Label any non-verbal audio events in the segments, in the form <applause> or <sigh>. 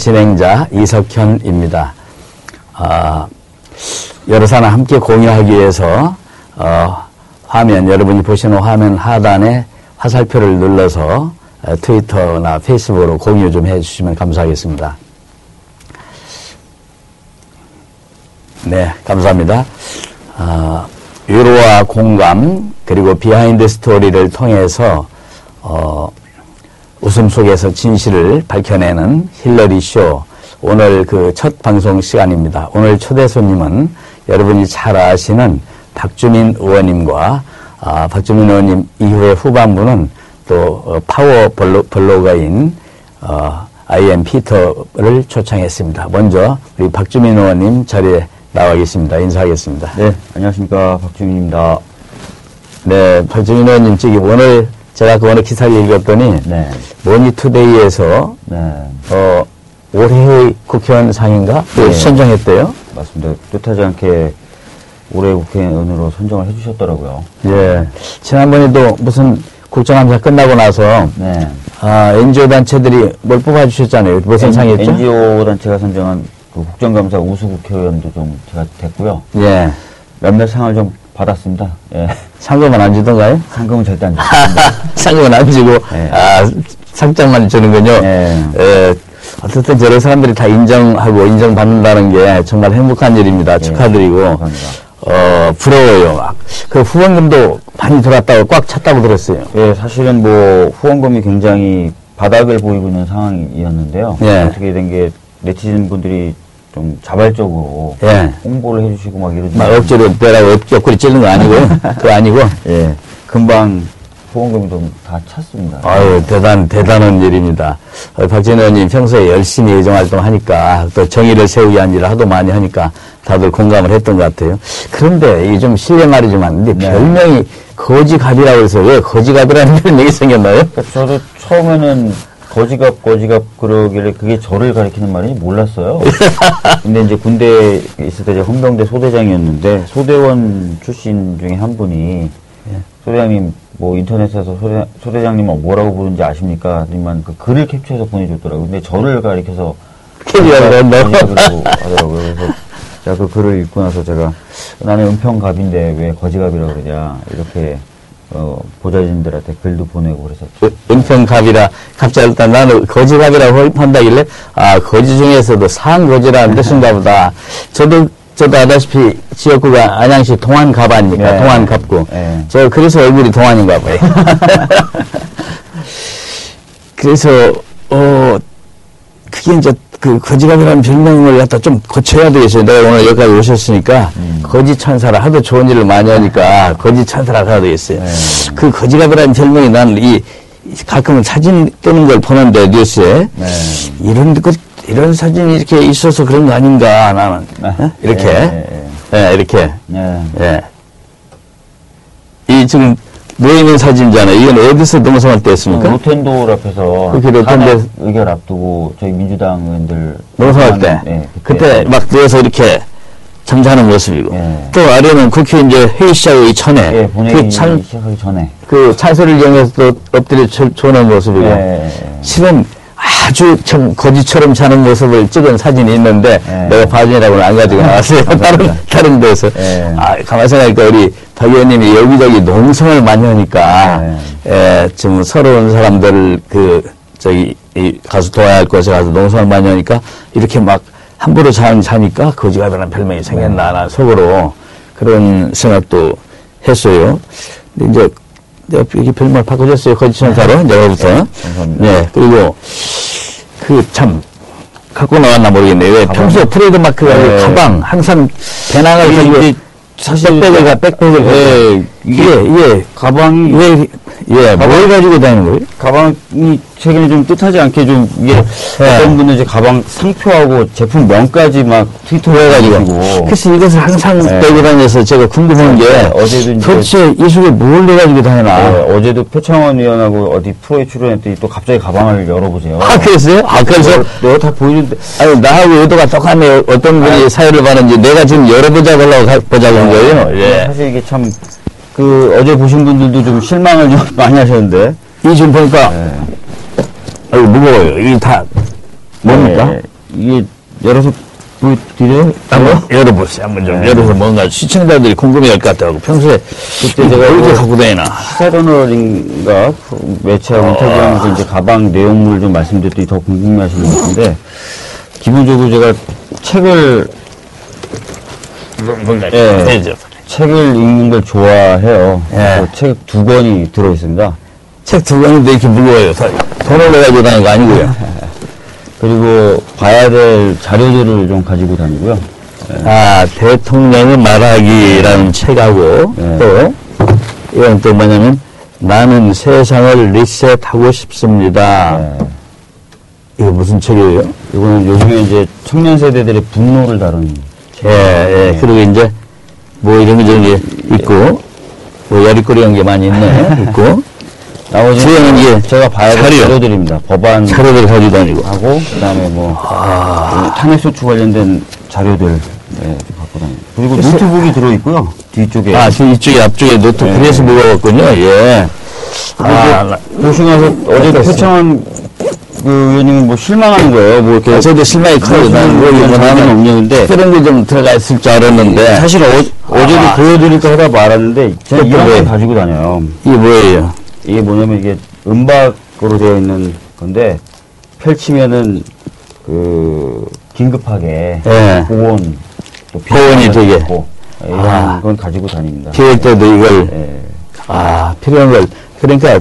진행자 이석현입니다. 아, 여러 사람 함께 공유하기 위해서 어, 화면 여러분이 보시는 화면 하단에 화살표를 눌러서 어, 트위터나 페이스북으로 공유 좀 해주시면 감사하겠습니다. 네, 감사합니다. 어, 위로와 공감 그리고 비하인드 스토리를 통해서 어, 웃음 속에서 진실을 밝혀내는 힐러리 쇼 오늘 그 첫 방송 시간입니다. 오늘 초대 손님은 여러분이 잘 아시는 박주민 의원님과 아, 박주민 의원님 이후의 후반부는 또 어, 파워 블로, 블로거인 어, 아이엠피터를 초청했습니다. 먼저 우리 박주민 의원님 자리에 나와 계십니다. 인사하겠습니다. 네, 안녕하십니까. 박주민입니다. 네, 박주민 의원님 저기 오늘 제가 그 오늘 기사를 읽었더니 네, 모니투데이에서 네, 어, 올해의 국회의원 상인가 또 네. 선정했대요. 맞습니다. 뜻하지 않게 올해 국회의원으로 선정을 해주셨더라고요. 예. 지난번에도 무슨 국정감사 끝나고 나서 네. 아, NGO 단체들이 뭘 뽑아주셨잖아요. 무슨 상이었죠? NGO 단체가 선정한 그 국정감사 우수 국회의원도 좀 제가 됐고요. 예. 몇몇 상을 좀 받았습니다. 예. 상금은 안 주던가요? 상금은 절대 안 줬습니다. <laughs> 상금은 안 주고 예. 아, 상장만 주는군요. 예. 예. 어쨌든 저런 사람들이 다 인정하고 인정받는다는 게 정말 행복한 일입니다. 축하드리고. 예. 감사합니다. 어, 부러워요. 막. 그 후원금도 많이 들어왔다고 꽉 찼다고 들었어요. 예, 사실은 뭐 후원금이 굉장히 바닥을 보이고 있는 상황이었는데요. 예. 어떻게 된 게 네티즌 분들이 좀 자발적으로 예. 홍보를 해주시고 막 이러지 막 억지로 빼라고 옆- 옆구리 찌르는 거 아니고요. <laughs> 그거 아니고. 예, 금방 후원금이 좀 다 찼습니다. 아유, 대단, 대단한 일입니다. 어, 박진 의원님 평소에 열심히 의정활동 하니까 또 정의를 세우기 위한 일을 하도 많이 하니까 다들 공감을 했던 것 같아요. 그런데 이게 좀 실례 말이지만, 근데 네. 별명이 거지갑이라고 해서 왜 거지갑이라는 <laughs> 별명이 생겼나요? 그러니까 저도 처음에는 거지갑, 거지갑 그러길래 그게 저를 가리키는 말인지 몰랐어요. <laughs> 근데 이제 군대에 있을 때 제가 헌병대 소대장이었는데 소대원 출신 중에 한 분이 소대장님 뭐 인터넷에서 소대, 소대장님 뭐라고 부르는지 아십니까? 하지만 그 글을 캡처해서 보내줬더라고요. 근데 저를 가리켜서? 거지갑이라고 하더라고요. 그래서 제가 그 글을 읽고 나서 제가 나는 은평갑인데 왜 거지갑이라고 그러냐 이렇게 어, 보좌진들한테 글도 보내고 그래서 은평갑이라 갑자기 일단 나는 거지갑이라고 한다길래 아 거지 중에서도 상거지라는 뜻인가 보다. 저도 저도 아다시피 지역구가 안양시 동안갑 아닙니까? 네. 동안갑구. 네. 저 그래서 얼굴이 동안인가 봐요. <laughs> 그래서 어 그게 이제 그 거지갑이라는 별명을 갖다 좀 고쳐야 되겠어요. 내가 오늘 여기까지 오셨으니까 거지 천사라 하도 좋은 일을 많이 하니까 거지 천사라 해야 되겠어요. 네. 그 거지갑이라는 별명이 나는 이 가끔은 사진 뜨는 걸 보는데 뉴스에 네. 이런 것 이런 사진이 이렇게 있어서 그런 거 아닌가 나는 어? 이렇게 예, 예, 이렇게 예. 예. 이 지금 모이는 사진이잖아요. 이건 어디서 농성할 때 했습니까? 로텐돌 앞에서 그게 로텐돌- 탄핵 의결 앞두고 저희 민주당 의원들 농성할 때. 예, 그때 막 누워서 이렇게 잠자는 모습이고. 예. 또 아래는 국회 이제 회의 시작하기 예, 전에 본회의 그, 찬, 시작하기 전에 그 찬소를 이용해서 또 엎드려 조- 조는 모습이고. 예, 예. 실은 아주 참 거지처럼 자는 모습을 찍은 사진이 있는데 예. 내가 봐주라고는 안 가지고 나왔어요. 다른 감사합니다. 다른 데서. 예. 아 가만 생각하니까 우리 박 의원님이 여기저기 농성을 많이 하니까 예, 지금 서러운 사람들 그 저기 이 가서 도와야 할 곳에 가서 농성을 많이 하니까 이렇게 막 함부로 자, 자니까 거지갑이라는 별명이 생겼나 나 속으로 그런 생각도 했어요. 근데 이제 내가 이렇게 별명을 바꿔줬어요. 거지천사로 내가부터. 감사합니다. 네, 그리고 그 참 갖고 나왔나 모르겠네요. 왜 평소 트레이드 마크가 네. 가방 항상 배낭을 가지고 사실 백팩을 가 백팩을 예, 가지고 이게 이게 가방이 왜예 뭘 가지고 다니는 거예요? 가방이 최근에 좀 뜻하지 않게 좀 이게 네. 어떤 분은 이제 가방 상표하고 제품 명까지 막 트위터로 해가지고 그래서 이것을 항상 네. 빼고 다녀서 제가 궁금한 게 네, 어제도 이제- 도대체 이 속에 뭘 내가지고 다니나? 네, 어제도 표창원 의원하고 어디 프로에 출연했더니 또 갑자기 가방을 열어보세요. 아 그랬어요? 아 그래서 내가 다 보여준데 아니 나하고 의도가 똑같네요. 어떤 분이 사회를 받는지 내가 지금 열어보자고 하려고 가- 보자고 한 거예요. 예. 사실 이게 참 그 어제 보신 분들도 좀 실망을 좀 <laughs> 많이 하셨는데 이 지금 보니까 네. 아유 무거워요. 이게 다 뭡니까? 네, 이게 열어서 보여드려요? 한번 열어보세요. 한번 좀 열어서 뭔가 시청자들이 궁금해할 것 같아요. 평소에 그때 제가 이렇게 갖고 다니나. 시사저널인가 매체하고 인터뷰하면서 이제 가방 내용물을 좀 말씀드렸더니 더 궁금해하시는 것 같은데 기본적으로 제가 책을 뭔가 예. 되죠. 책을 읽는 걸 좋아해요. 예. 책 두 권이 들어 있습니다. 책 두 권인데 이렇게 무거워요. 사- 돈을 내 가지고 다니는 거 아니고요. <laughs> 그리고 봐야 될 자료들을 좀 가지고 다니고요. 아, 대통령의 말하기라는 책하고 네. 또 이건 또 뭐냐면 나는 세상을 리셋하고 싶습니다. 예. 이거 무슨 책이에요? 이거는 요즘에 이제 청년 세대들의 분노를 다루는 예, 예. 그리고 이제 뭐 이런 게 저런 게 있고 뭐 야리꾸리한 게 많이 있네. <laughs> 있고 나머지 주연은 이게 제가 봐야 될 자료. 자료들입니다. 법안 자료를 가지고 다니고. 하고 그다음에 뭐 아. 탄핵소추 관련된 자료들 예, 좀 갖고 다니고 그리고 노트북이 들어 있고요. 뒤쪽에 아, 저 이쪽에 앞쪽에 노트 네. 그래서 무거웠군요. 예. 아, 보시고 나서 어제 표창원 그 의원님이 뭐 실망하는 거예요. 뭐 이렇게 아, 저도 실망이 커요. 나는 뭐 나는 없는데 특별한 게좀 들어가 있을 줄 알았는데. 사실 어, 어제도 아. 보여드릴까 하다 말았는데 제가 이런 왜? 걸 가지고 다녀요. 이게 뭐예요? 이게 뭐냐면 이게 은박으로 되어 있는 건데 펼치면은 그 긴급하게 예. 보온 또 보온이 되게. 있고 이런 아. 건 가지고 다닙니다. 비올 때도 이걸, 예. 아, 필요한 걸. 그러니까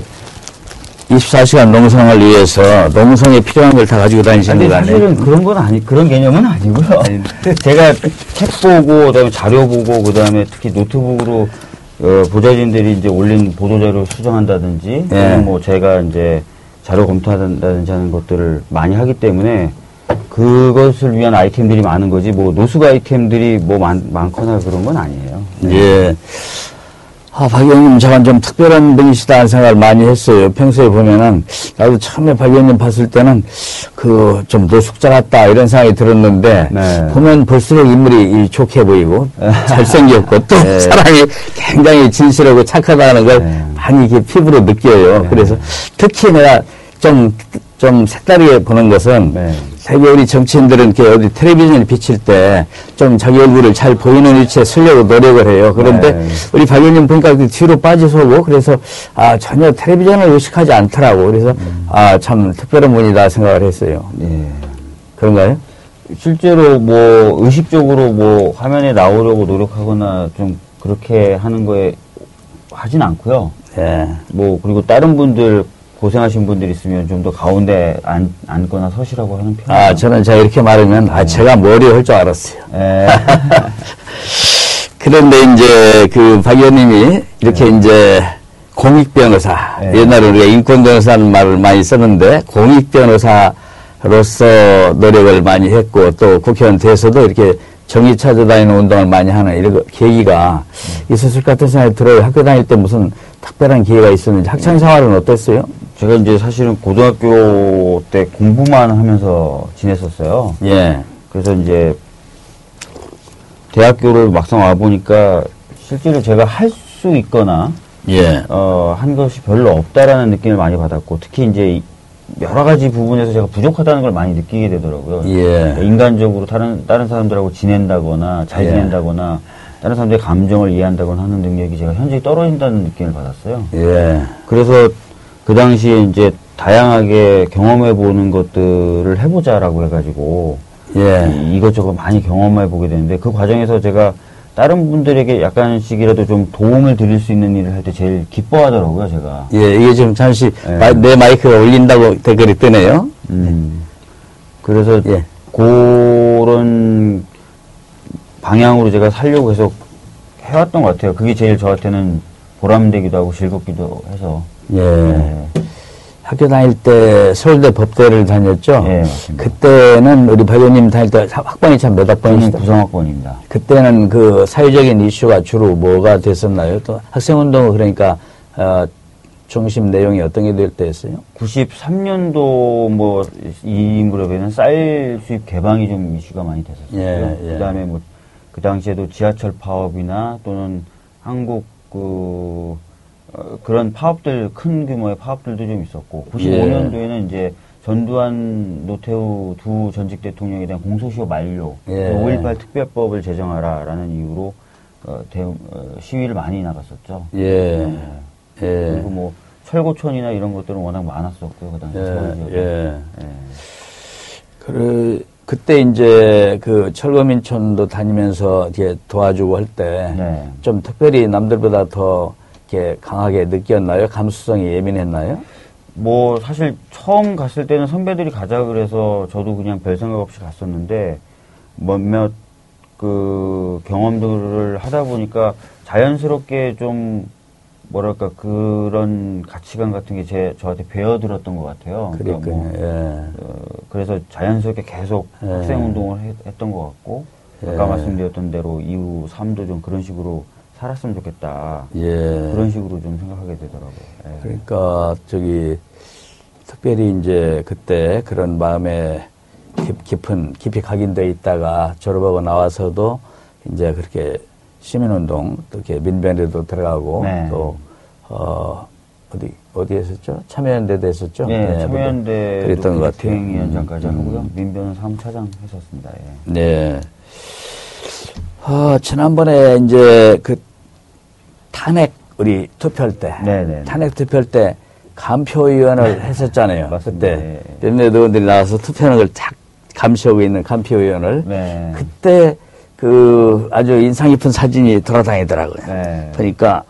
24시간 농성을 위해서 농성에 필요한 걸 다 가지고 다니시는 근데 거 아니에요? 사실은 그런 건 아니 그런 개념은 아니고요. 제가 책 보고 그다음에 자료 보고 그다음에 특히 노트북으로 어, 보좌진들이 이제 올린 보도 자료 수정한다든지 예. 또는 뭐 제가 이제 자료 검토한다든지 하는 것들을 많이 하기 때문에 그것을 위한 아이템들이 많은 거지 뭐 노숙 아이템들이 뭐 많, 많거나 그런 건 아니에요. 예. 아, 박 의원님 잠깐 좀 특별한 분이시다 하는 생각을 많이 했어요. 평소에 보면은, 나도 처음에 박 의원님 봤을 때는, 그, 좀 노숙자 같다, 이런 생각이 들었는데, 네. 보면 볼수록 인물이 이 좋게 보이고, <laughs> 잘생겼고, 또 네. 사람이 굉장히 진실하고 착하다는 걸 네. 많이 이렇게 피부로 느껴요. 그래서 특히 내가 좀, 좀 색다르게 보는 것은, 네. 되게 우리 정치인들은 이렇게 어디 텔레비전에 비칠 때 좀 자기 얼굴을 잘 보이는 위치에 서려고 노력을 해요. 그런데 네. 우리 박 의원님 보니까 그 뒤로 빠지서고 그래서 아, 전혀 텔레비전을 의식하지 않더라고. 그래서 아, 참 특별한 분이다 생각을 했어요. 예. 그런가요? 실제로 뭐 의식적으로 뭐 화면에 나오려고 노력하거나 좀 그렇게 하는 거에 하진 않고요. 예. 뭐 그리고 다른 분들 고생하신 분들 있으면 좀 더 가운데 앉, 앉거나 서시라고 하는 편이에요. 아, 저는 제가 이렇게 말하면 아, 제가 머리 할 줄 알았어요. 예. <laughs> 그런데 이제 그 박 의원님이 이렇게 이제 공익 변호사 네. 옛날에 우리가 인권 변호사는 말을 많이 썼는데 공익 변호사로서 노력을 많이 했고 또 국회의원 돼서도 이렇게 정의 찾아다니는 운동을 많이 하는 이런 거- 계기가 있었을 것 같은 생각이 들어요. 학교 다닐 때 무슨 특별한 기회가 있었는지 학창 생활은 어땠어요? 제가 이제 사실은 고등학교 때 공부만 하면서 지냈었어요. 예. 그래서 이제 대학교를 막상 와 보니까 실제로 제가 할 수 있거나 예. 어, 한 것이 별로 없다라는 느낌을 많이 받았고 특히 이제 이- 여러 가지 부분에서 제가 부족하다는 걸 많이 느끼게 되더라고요. 예. 인간적으로 다른 다른 사람들하고 지낸다거나 잘 예. 지낸다거나 다른 사람들의 감정을 이해한다거나 하는 능력이 제가 현저히 떨어진다는 느낌을 받았어요. 예. 그래서 그 당시에 이제 다양하게 경험해 보는 것들을 해보자라고 해가지고 예. 이- 이것저것 많이 경험해 보게 되는데 그 과정에서 제가 다른 분들에게 약간씩이라도 좀 도움을 드릴 수 있는 일을 할 때 제일 기뻐하더라고요, 제가. 예, 이게 지금 잠시 예. 마- 내 마이크가 울린다고 댓글이 뜨네요. 음. 그래서 예. 그런 방향으로 제가 살려고 계속 해왔던 것 같아요. 그게 제일 저한테는 보람되기도 하고 즐겁기도 해서. 예. 네. 학교 다닐 때 서울대 법대를 다녔죠. 예. 그때는 우리 박 의원님 다닐 때 학번이 참 몇 학번이시죠? 구성학번입니다. 그때는 그 사회적인 이슈가 주로 뭐가 됐었나요? 또 학생운동은 그러니까 어, 중심 내용이 어떤 게 될 때였어요? 93년도 뭐 이 무렵에는 쌀 수입 개방이 좀 이슈가 많이 됐었어요. 예, 예. 그다음에 뭐 그 당시에도 지하철 파업이나 또는 한국 그 어, 그런 파업들 큰 규모의 파업들도 좀 있었고 예. 95년도에는 이제 전두환, 노태우 두 전직 대통령에 대한 공소시효 만료, 예. 5.18 특별법을 제정하라라는 이유로 어, 대, 어, 시위를 많이 나갔었죠. 예. 예. 그리고 뭐 철고촌이나 이런 것들은 워낙 많았었고요, 그 당시 서울 예. 지역에. 예. 예. 그, 그때 이제 그 철거민촌도 다니면서 이렇게 도와주고 할 때좀 네. 특별히 남들보다 더 이렇게 강하게 느꼈나요? 감수성이 예민했나요? 뭐 사실 처음 갔을 때는 선배들이 가자 그래서 저도 그냥 별 생각 없이 갔었는데 몇몇 그 경험들을 하다 보니까 자연스럽게 좀 뭐랄까 그런 가치관 같은 게 제 저한테 배어들었던 것 같아요. 그러니까. 뭐 예. 어, 그래서 자연스럽게 계속 예. 학생 운동을 했, 던것 같고 아까 예. 말씀드렸던 대로 이후 삶도 좀 그런 식으로 살았으면 좋겠다. 예. 그런 식으로 좀 생각하게 되더라고요. 예. 그러니까 저기 특별히 이제 그때 그런 마음에 깊, 깊은 깊이 각인돼 있다가 졸업하고 나와서도 이제 그렇게 시민운동 또 이렇게 민변에도 들어가고 네. 또 어, 어디 어디 했었죠? 참여연대도 했었죠? 네, 참여연대 그랬던 것 같아요. 대행위원장까지 음, 하고요. 민변은 사무차장 했었습니다. 예. 네. 어, 지난번에 이제 그 탄핵 우리 투표할 때 네네. 탄핵 투표할 때 감표위원을 했었잖아요. 맞습니다. 그때 네. 몇몇 의원들이 나와서 투표하는 걸쫙 감시하고 있는 감표위원을 네. 그때 그 아주 인상 깊은 사진이 돌아다니더라고요. 네. 보니까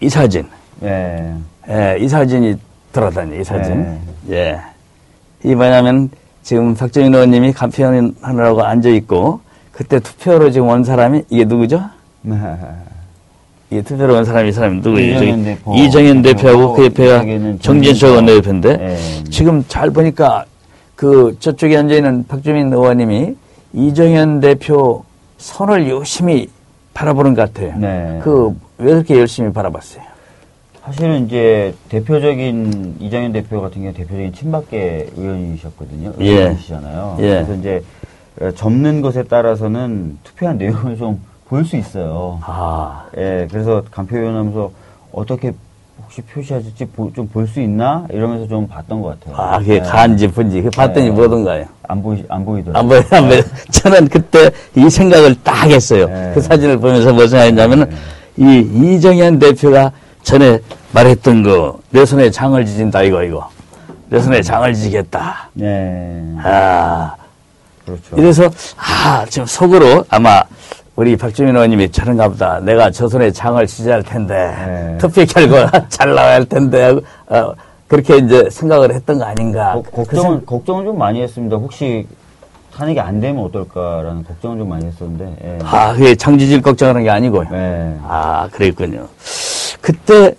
이 사진, 예. 예, 이 사진이 돌아다녀, 이 사진. 네. 예. 이 뭐냐면 지금 박정희 의원님이 감표위원 하느라고 앉아 있고 그때 투표로 지금 온 사람이 이게 누구죠? 이게 투표로 온 사람이 이 사람이 누구예요? 이정현 대표. 이정현 대표하고 그 옆에가 정진석. 원내대표인데 네. 지금 잘 보니까 그 저쪽에 앉아 있는 박주민 의원님이 이정현 대표 선을 열심히 바라보는 것 같아요. 네. 그왜 그렇게 열심히 바라봤어요? 사실은 이제 대표적인 이정현 대표 같은 경우 대표적인 친박계 의원이셨거든요. 예. 의원이시잖아요. 예. 그래서 이제 어, 접는 것에 따라서는 투표한 내용을 좀 볼 수 있어요. 아, 예, 그래서 간표위원 하면서 어떻게 혹시 표시하실지 좀 볼 수 있나? 이러면서 좀 봤던 것 같아요. 아, 그게 예. 가한지 분지. 그 봤더니 네. 뭐던가요? 안 보이, 안 보이더라고요. 안 보여, 안 보여. 저는 그때 이 생각을 딱 했어요. 네. 그 사진을 보면서 뭐 생각했냐면은, 이 이정현 대표가 전에 말했던 거, 내 손에 장을 지진다, 이거, 이거. 내 손에 장을 지겠다. 네. 아, 그렇죠. 이래서, 아, 지금 속으로 아마 우리 박주민 의원님이 저런가 보다. 내가 저 손에 장을 지지할 텐데, 네. 투표 결과 <laughs> 잘 나와야 할 텐데, 하고, 어, 그렇게 이제 생각을 했던 거 아닌가. 거- 걱정은, 걱정은 좀 많이 했습니다. 혹시 탄핵이 안 되면 어떨까라는 걱정은 좀 많이 했었는데, 예. 아, 그게 장지질 걱정하는 게 아니고요. 네. 아, 그랬군요. 그때,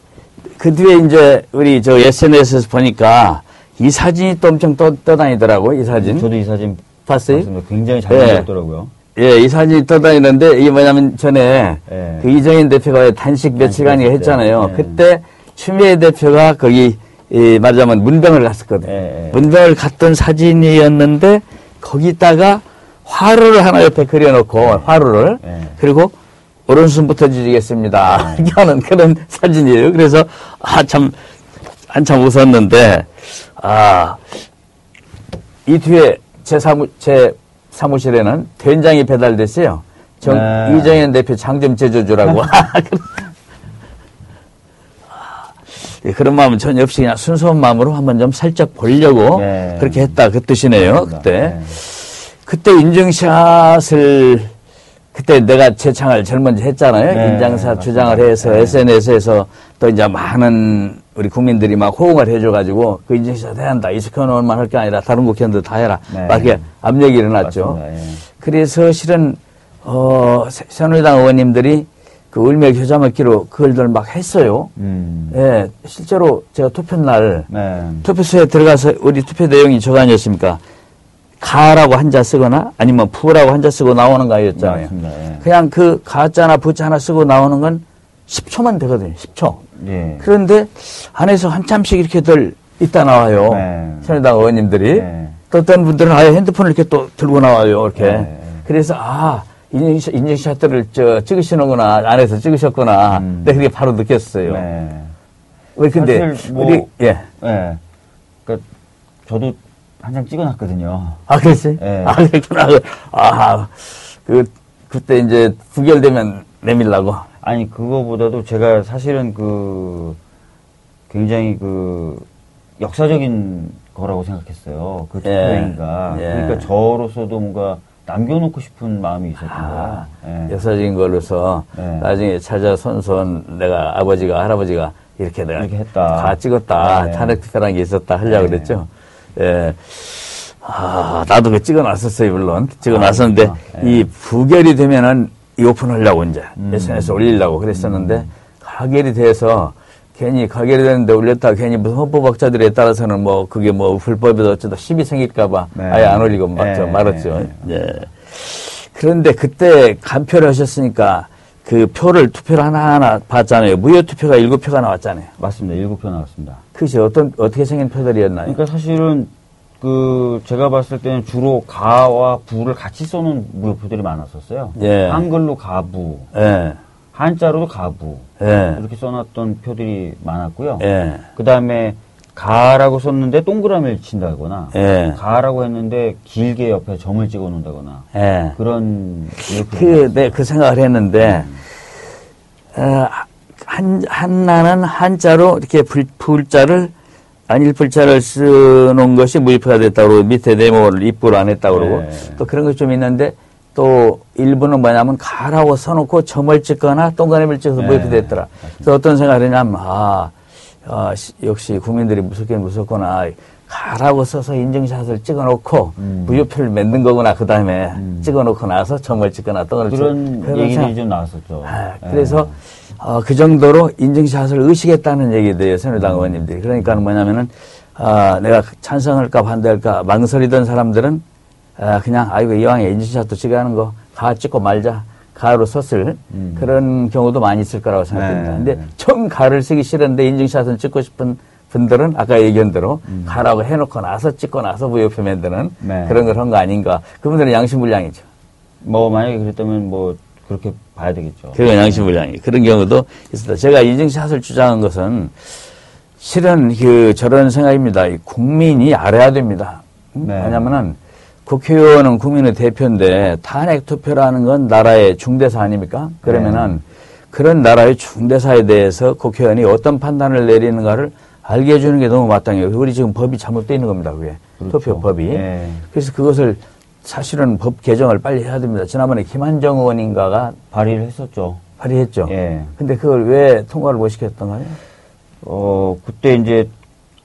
그 뒤에 이제 우리 저 SNS에서 보니까 이 사진이 또 엄청 떠, 떠다니더라고요, 이 사진. 저도 이 사진 봤어요? 봤습니다. 굉장히 잘 네. 만들었더라고요. 예, 이 사진이 떠다니는데, 이게 뭐냐면 전에 예. 그 이정현 대표가 왜 단식 며칠간이 단식 했잖아요. 네. 그때 추미애 대표가 거기, 이 말하자면 문병을 갔었거든요. 예, 예. 문병을 갔던 사진이었는데, 거기다가 화루를 하나 옆에 그려놓고, 화루를. 예. 그리고 오른손부터 지지겠습니다. 네. 이렇게 하는 그런 사진이에요. 그래서, 아, 참, 한참 웃었는데, 아, 이 뒤에 제 사무, 제 사무실에는 된장이 배달됐어요. 정, 네. 이정현 대표 장좀 제조주라고. <laughs> 예, 그런 마음은 전혀 없이 그냥 순수한 마음으로 한번 좀 살짝 보려고 네. 그렇게 했다. 그 뜻이네요. 그때. 네. 그때 인증샷을 그때 내가 재창을 제일 먼저 했잖아요. 네, 인증샷. 주장을 해서 네. SNS에서 또 이제 많은 우리 국민들이 막 호응을 해줘가지고 그 인증샷 해야 한다. 이석현 의원만 할 게 아니라 다른 국회의원도 다 해라. 네. 막 이렇게 압력이 일어났죠. 예. 그래서 실은 어, 새- 새누리당 의원님들이 그 을며 교자 먹기로 그걸들 막 했어요. 음. 예, 실제로 제가 투표 날 네. 투표소에 들어가서 우리 투표 내용이 저거 아니었습니까? 가라고 한자 쓰거나 아니면 부라고 한자 쓰고 나오는 거 아니었잖아요. 맞습니다. 예. 그냥 그 가자나 부자 하나 쓰고 나오는 건 10초만 되거든요. 10초. 예. 그런데 안에서 한참씩 이렇게들 있다 나와요. 네. 새누리당 의원님들이. 네. 또 어떤 분들은 아예 핸드폰을 이렇게 또 들고 나와요. 이렇게. 네. 그래서 아, 인증샷, 인증샷들을 저 찍으시는구나. 안에서 찍으셨구나. 음. 네, 그게 바로 느꼈어요. 네. 왜 근데 뭐- 우리 예. 예. 그러니까 저도 한 장 찍어놨거든요. 아, 그렇지? 예. 아, 그랬구나. 아, 그, 그때 이제 부결되면 내밀라고. 아니 그거보다도 제가 사실은 그 굉장히 그 역사적인 거라고 생각했어요. 그 예. 투표행위가. 예. 그러니까 저로서도 뭔가 남겨놓고 싶은 마음이 있었던 아, 거예요. 예. 역사적인 걸로서 네. 나중에 찾아 손손 내가 아버지가 할아버지가 이렇게 내가 이렇게 했다. 다 찍었다. 네. 탄핵 투표라는 게 있었다 하려고 네. 그랬죠. 예. 아, 나도 그 찍어놨었어요, 물론. 찍어놨었는데, 아. 예. 이 부결이 되면은 이 오픈하려고 이제 음. SNS 에 올리려고 그랬었는데, 가결이 돼서 괜히 가결이 됐는데 올렸다 괜히 무슨 헌법학자들에 따라서는 뭐 그게 뭐 불법이다 어쩌다 시비 생길까봐 네. 아예 안 올리고 막 네. 저 말았죠. 네. 예. 그런데 그때 간표를 하셨으니까 그 표를 투표를 하나하나 봤잖아요. 무효 투표가 일곱 표가 나왔잖아요. 맞습니다. 일곱 표 나왔습니다. 그것이 어떤 어떻게 생긴 표들이었나요? 그러니까 사실은 그 제가 봤을 때는 주로 가와 부를 같이 써놓은 무효표들이 많았었어요. 예. 한글로 가부, 예, 한자로도 가부 예, 이렇게 써놨던 표들이 많았고요. 예, 그 다음에 가라고 썼는데 동그라미를 친다거나 예, 가라고 했는데 길게 옆에 점을 찍어 놓는다거나 예. 그런 그, 네, 그 생각을 했는데, 어, 한, 한나는 한자로 이렇게 불, 불자를, 안일불자를 쓰는 것이 무효표가 됐다고 밑에 네모를 입구로 안 했다고 그러고, 네. 또 그런 것이 좀 있는데, 또 일부는 뭐냐면 가라고 써놓고 점을 찍거나 동그라미를 찍어서 네. 무효표 됐더라. 그래서 어떤 생각을 했냐면, 아, 아, 시- 역시 국민들이 무섭긴 무섭구나. 가라고 써서 인증샷을 찍어놓고 음. 무효표를 맺는 거구나. 그 다음에 찍어놓고 나서 점을 찍거나 동그라미 그런 그런 얘기들이 생각- 좀 나왔었죠. 아, 예. 그래서 어, 그 정도로 인증샷을 의식했다는 얘기들이에요. 새누리당 의원님들이. 그러니까 뭐냐면은 아, 내가 찬성할까 반대할까 망설이던 사람들은 아, 그냥 아이고 이왕에 인증샷도 찍어야 하는 거 가 찍고 말자. 가로 썼을 음. 그런 경우도 많이 있을 거라고 생각합니다. 네. 근데 처음 가를 쓰기 싫은데 인증샷은 찍고 싶은 분들은 아까 얘기한 대로 가라고 해놓고 나서 찍고 나서 무효표 만드는 음. 네. 그런 걸 한 거 아닌가. 그분들은 양심불량이죠. 뭐 만약에 그랬다면 뭐 그렇게 봐야 되겠죠. 그건 양심불량이 그런 경우도 있습니다. 제가 인증샷을 주장한 것은 실은 그 저런 생각입니다. 이 국민이 알아야 됩니다. 음? 네. 왜냐면은 국회의원은 국민의 대표인데 탄핵 투표라는 건 나라의 중대사 아닙니까? 그러면은 그런 나라의 중대사에 대해서 국회의원이 어떤 판단을 내리는가를 알게 해주는 게 너무 마땅해요. 우리 지금 법이 잘못되어 있는 겁니다. 그게 그렇죠. 투표법이. 예. 그래서 그것을 사실은 법 개정을 빨리 해야 됩니다. 지난번에 김한정 의원인가가 발의를 했었죠. 발의했죠. 예. 근데 그걸 왜 통과를 못 시켰던가요? 어, 그때 이제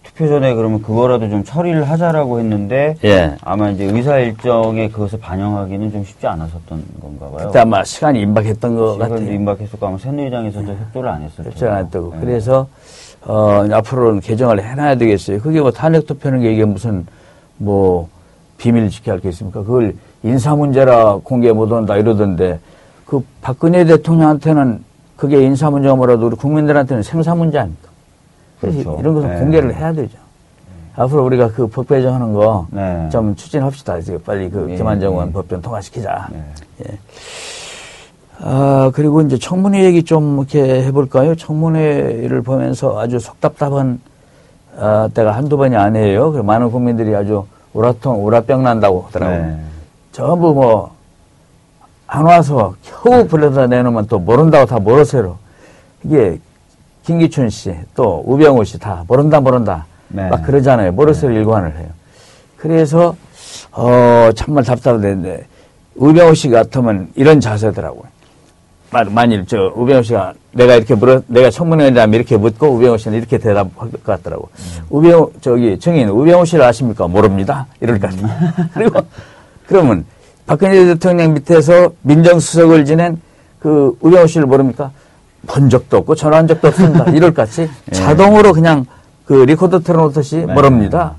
투표 전에 그러면 그거라도 좀 처리를 하자라고 했는데 예. 아마 이제 의사 일정에 그것을 반영하기는 좀 쉽지 않았었던 건가 봐요. 그때 아마 시간이 임박했던 것 시간도 같아요. 임박했었고 아마 새누리당에서도 협조를 안 했었죠. 그렇지 않았다고. 예. 그래서 어, 앞으로는 개정을 해놔야 되겠어요. 그게 뭐 탄핵 투표는 게 이게 무슨 뭐 비밀 지켜야 할 게 있습니까? 그걸 인사 문제라 공개 못 한다 이러던데 그 박근혜 대통령한테는 그게 인사 문제가 뭐라도 우리 국민들한테는 생사 문제 아닙니까? 그래서 그렇죠. 이런 것은 네. 공개를 해야 되죠. 앞으로 우리가 그 법 개정하는 거 네. 좀 추진합시다. 이제 빨리 그 예, 김한정 의원 예. 법전 통과시키자. 네. 예. 아, 그리고 이제 청문회 얘기 좀 이렇게 해볼까요? 청문회를 보면서 아주 속답답한 아, 때가 한두 번이 아니에요. 그 많은 국민들이 아주 우라통, 우라병 난다고 하더라고요. 네. 전부 뭐, 안 와서 겨우 불러다 내놓으면 또 모른다고 다 모르세요. 이게 김기춘 씨, 또 우병우 씨 다 모른다, 모른다. 네. 막 그러잖아요. 모르세요 일관을 해요. 그래서, 어, 정말 답답한데, 우병우 씨 같으면 이런 자세더라고요. 만- 만일 저 우병우 씨가 내가 이렇게 물어 내가 청문회라면 이렇게 묻고 우병우 씨는 이렇게 대답할 것 같더라고. 우병우 저기 증인 우병우 씨를 아십니까? 모릅니다. 이럴 것 같아요. <laughs> 그리고 그러면 박근혜 대통령 밑에서 민정수석을 지낸 그 우병우 씨를 모릅니까? 본 적도 없고 전화한 적도 없습니다. <laughs> 이럴 것 같이 자동으로 그냥 그 리코더 틀어놓듯이 네. 모릅니다.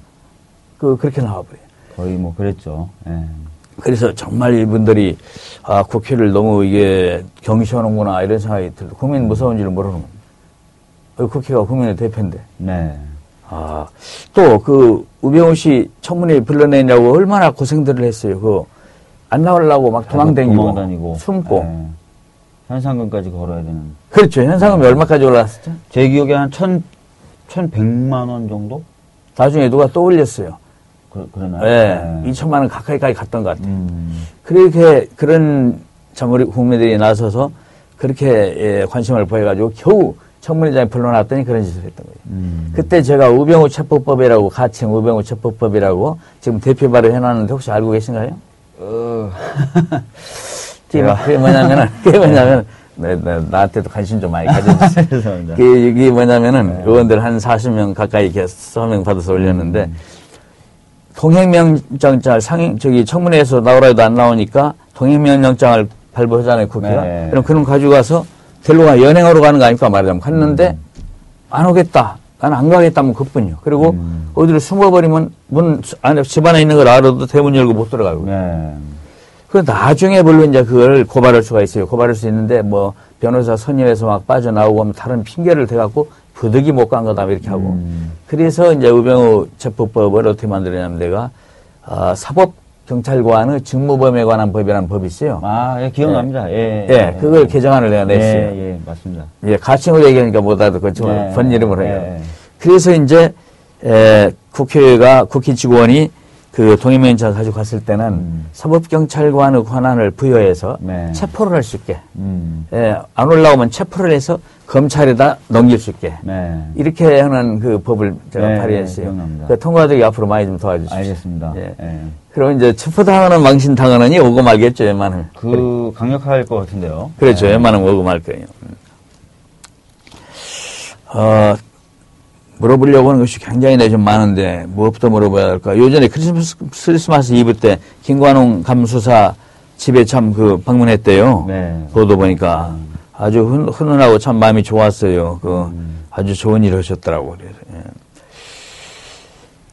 그 그렇게 나와버려요. 거의 뭐 그랬죠. 예. 그래서 정말 이분들이 아 국회를 너무 이게 경시하는구나 이런 생각이 들고 국민 무서운 줄 모르는 겁니다. 어, 국회가 국민의 대표인데 네. 아 또 그 우병우 씨 청문회 불러내냐고 얼마나 고생들을 했어요. 그 안 나오려고 막 도망다니고 도망다니고 숨고 예. 현상금까지 걸어야 되는. 그렇죠. 현상금이 얼마까지 올라왔었죠? 제 기억에 한 천, 천백만 원 정도? 나중에 누가 또 올렸어요. 그, 그러나요? 예, 2천만 원 가까이까지 갔던 것 같아요. 음, 그렇게 그런 참 우리 국민들이 나서서 그렇게 예, 관심을 보여가지고 겨우 청문회장에 불러놨더니 그런 짓을 했던 거예요. 음. 그때 제가 우병우 체포법이라고 가칭 우병우 체포법이라고 지금 대표 발의 해놨는데 혹시 알고 계신가요? 어, <laughs> 그게, 뭐냐면은 <laughs> 그게 뭐냐면 네, 네, 나한테도 관심 좀 많이 가져주세요. <laughs> 그게 이게 뭐냐면은 의원들 한 40명 가까이 이렇게 서명 받아서 올렸는데 동행명령장을 상행 저기 청문회에서 나오라 해도 안 나오니까 동행명령장을 발부하잖아요 국회가. 네. 그럼 그럼 가지고 가서 데리고 가 연행하러 가는 거 아닙니까 말하자면 갔는데 안 오겠다. 난안 가겠다면 그뿐이요. 그리고 음. 어디로 숨어버리면 문 안에 집 안에 있는 걸 알아도 대문 열고 못 들어가고. 네. 그 나중에 물론 이제 그걸 고발할 수가 있어요. 고발할 수 있는데 뭐 변호사 선임해서 막 빠져나오고 하면 다른 핑계를 대갖고 부득이 못 간 거다 이렇게 하고. 음. 그래서 이제 우병우 체포법을 어떻게 만들었냐면 내가 어, 사법 경찰관의 직무범에 관한 법이라는 법이 있어요. 아, 예, 기억납니다. 예. 예, 그걸 개정안을 내가 냈어요. 예, 예, 맞습니다. 예, 가칭으로 얘기하니까 못 알아듣고 네. 번 이름으로 해요. 네. 그래서 이제 에, 국회가 국회 직원이 그 동의명장 가지고 갔을 때는 음. 사법경찰관의 권한을 부여해서 네. 체포를 할 수 있게 음. 예, 안 올라오면 체포를 해서 검찰에다 넘길 수 있게 네. 이렇게 하는 그 법을 제가 네, 발의했어요. 기억납니다. 그 통과되기 앞으로 많이 좀 도와주십시오. 알겠습니다. 예. 예. 그럼 이제 체포당하는 망신당하느니 오고 말겠죠, 웬만하면. 그, 강력할 것 같은데요. 그렇죠. 예. 웬만하면 오고 말 거예요. 음. 어, 물어보려고 하는 것이 굉장히 내 좀 많은데, 무엇부터 물어봐야 할까? 요전에 크리스마스, 크리스마스 이브 때, 김관웅 감수사 집에 참 그 방문했대요. 네. 보도 보니까. 아주 훈, 훈훈하고 참 마음이 좋았어요. 그, 음. 아주 좋은 일 하셨더라고. 그래서. 예.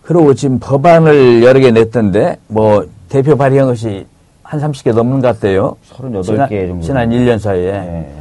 그리고 지금 법안을 여러 개 냈던데, 뭐, 대표 발의한 것이 한 30개 넘는 것 같대요. 38개 지난, 정도. 지난 1년 사이에. 예.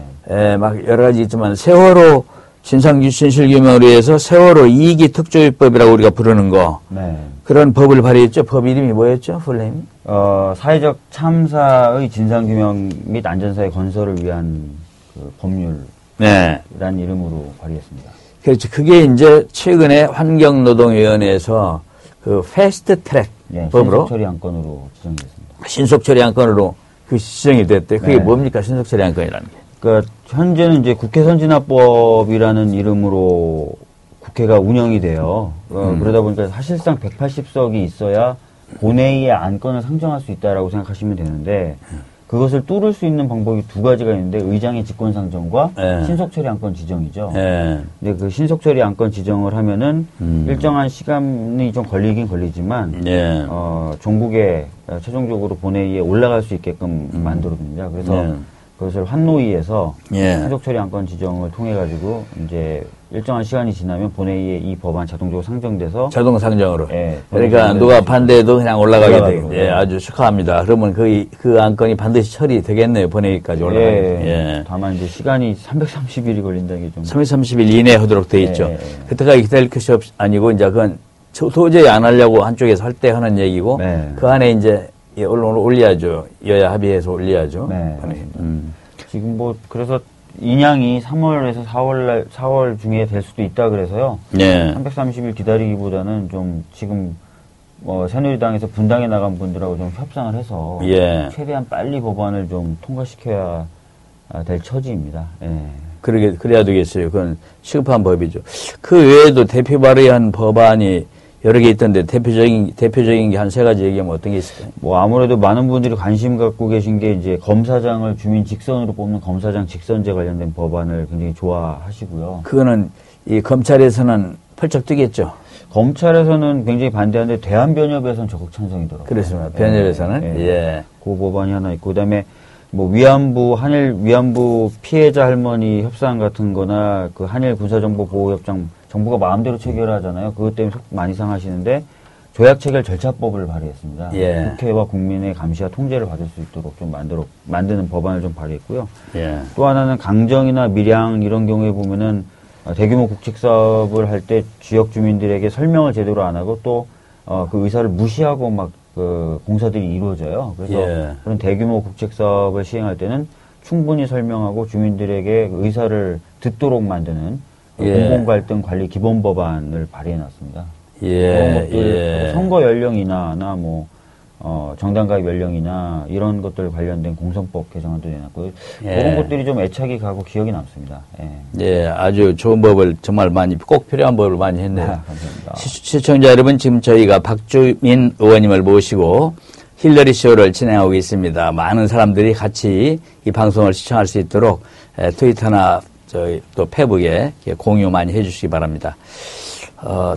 예, 막 여러 가지 있지만 세월호 진상 진실규명을 위해서 세월호 이기 특조위법이라고 우리가 부르는 거 네. 그런 법을 발의했죠. 법 이름이 뭐였죠, full name? 어, 사회적 참사의 진상규명 및 안전사회 건설을 위한 그 법률이란 네, 이름으로 발의했습니다. 그렇죠. 그게 이제 최근에 환경노동위원회에서 그 패스트 트랙 예, 법으로 처리 안건으로 지정됐습니다. 신속 처리 안건으로 그 지정이 됐대. 그게 네. 뭡니까, 신속 처리 안건이라는 게? 그러니까 현재는 이제 국회 선진화법이라는 이름으로 국회가 운영이 돼요. 어, 음. 그러다 보니까 사실상 180석이 있어야 본회의의 안건을 상정할 수 있다라고 생각하시면 되는데 그것을 뚫을 수 있는 방법이 두 가지가 있는데 의장의 직권 상정과 네. 신속 처리 안건 지정이죠. 예, 근데 그 신속 처리 안건 지정을 하면은 음. 일정한 시간이 좀 걸리긴 걸리지만 예, 어, 종국에 어, 최종적으로 본회의에 올라갈 수 있게끔 만들어 줍니다. 그래서 네. 그것을 환노위에서 예. 신속처리 안건 지정을 통해 가지고 이제 일정한 시간이 지나면 본회의에 이 법안 자동적으로 상정돼서 자동 상정으로. 예, 그러니까 누가 반대해도 그냥 올라가게 되겠네. 예, 예. 아주 축하합니다. 그러면 그, 그 안건이 반드시 처리되겠네요. 본회의까지 올라가게. 예, 예. 다만 이제 시간이 330일이 걸린다는 게 좀 330일 이내에 하도록 돼 있죠. 예, 예. 그때까지 기다릴 것이 없, 아니고, 이제 그건 저- 도저히 안 하려고 한쪽에서 할 때 하는 얘기고, 네. 그 안에 이제 예, 언론을 올려야죠. 여야 합의해서 올려야죠. 네. 음. 지금 뭐 그래서 인양이 3월에서 4월 날 4월 중에 될 수도 있다 그래서요. 예. 330일 기다리기보다는 좀 지금 뭐 새누리당에서 분당에 나간 분들하고 좀 협상을 해서 예. 최대한 빨리 법안을 좀 통과시켜야 아, 될 처지입니다. 예. 그러게, 그래야 되겠어요. 그건 시급한 법이죠. 그 외에도 대표 발의한 법안이 여러 개 있던데 대표적인, 대표적인 게 한 세 가지 얘기하면 어떤 게 있을까요? 뭐 아무래도 많은 분들이 관심 갖고 계신 게 이제 검사장을 주민 직선으로 뽑는 검사장 직선제 관련된 법안을 굉장히 좋아하시고요. 그거는 이 검찰에서는 펄쩍 뛰겠죠. 검찰에서는 굉장히 반대하는데 대한변협에서는 적극 찬성이더라고요. 그렇습니다. 예, 변협에서는. 예. 예. 그 법안이 하나 있고 그다음에 뭐 위안부 한일 위안부 피해자 할머니 협상 같은 거나 그 한일 군사정보 보호 협정 정부가 마음대로 체결하잖아요. 그것 때문에 속 많이 상하시는데 조약 체결 절차법을 발의했습니다. 예. 국회와 국민의 감시와 통제를 받을 수 있도록 좀 만들어 만드는 법안을 좀 발의했고요. 예. 또 하나는 강정이나 밀양 이런 경우에 보면은 어, 대규모 국책 사업을 할 때 지역 주민들에게 설명을 제대로 안 하고 또 어, 그 의사를 무시하고 막 그 공사들이 이루어져요. 그래서 예. 그런 대규모 국책 사업을 시행할 때는 충분히 설명하고 주민들에게 그 의사를 듣도록 만드는 그 예. 공공 갈등 관리 기본 법안을 발의해 놨습니다. 예, 그런 것들 예. 선거 연령이나 나뭐 어, 정당 가입 연령이나 이런 것들 관련된 공선법 개정안도 내놨고요. 예. 그런 것들이 좀 애착이 가고 기억이 남습니다. 예. 예, 아주 좋은 법을 정말 많이, 꼭 필요한 법을 많이 했네요. 아, 감사합니다. 시, 시청자 여러분, 지금 저희가 박주민 의원님을 모시고 힐러리 쇼를 진행하고 있습니다. 많은 사람들이 같이 이 방송을 시청할 수 있도록 에, 트위터나 저희 또 페북에 공유 많이 해주시기 바랍니다. 어,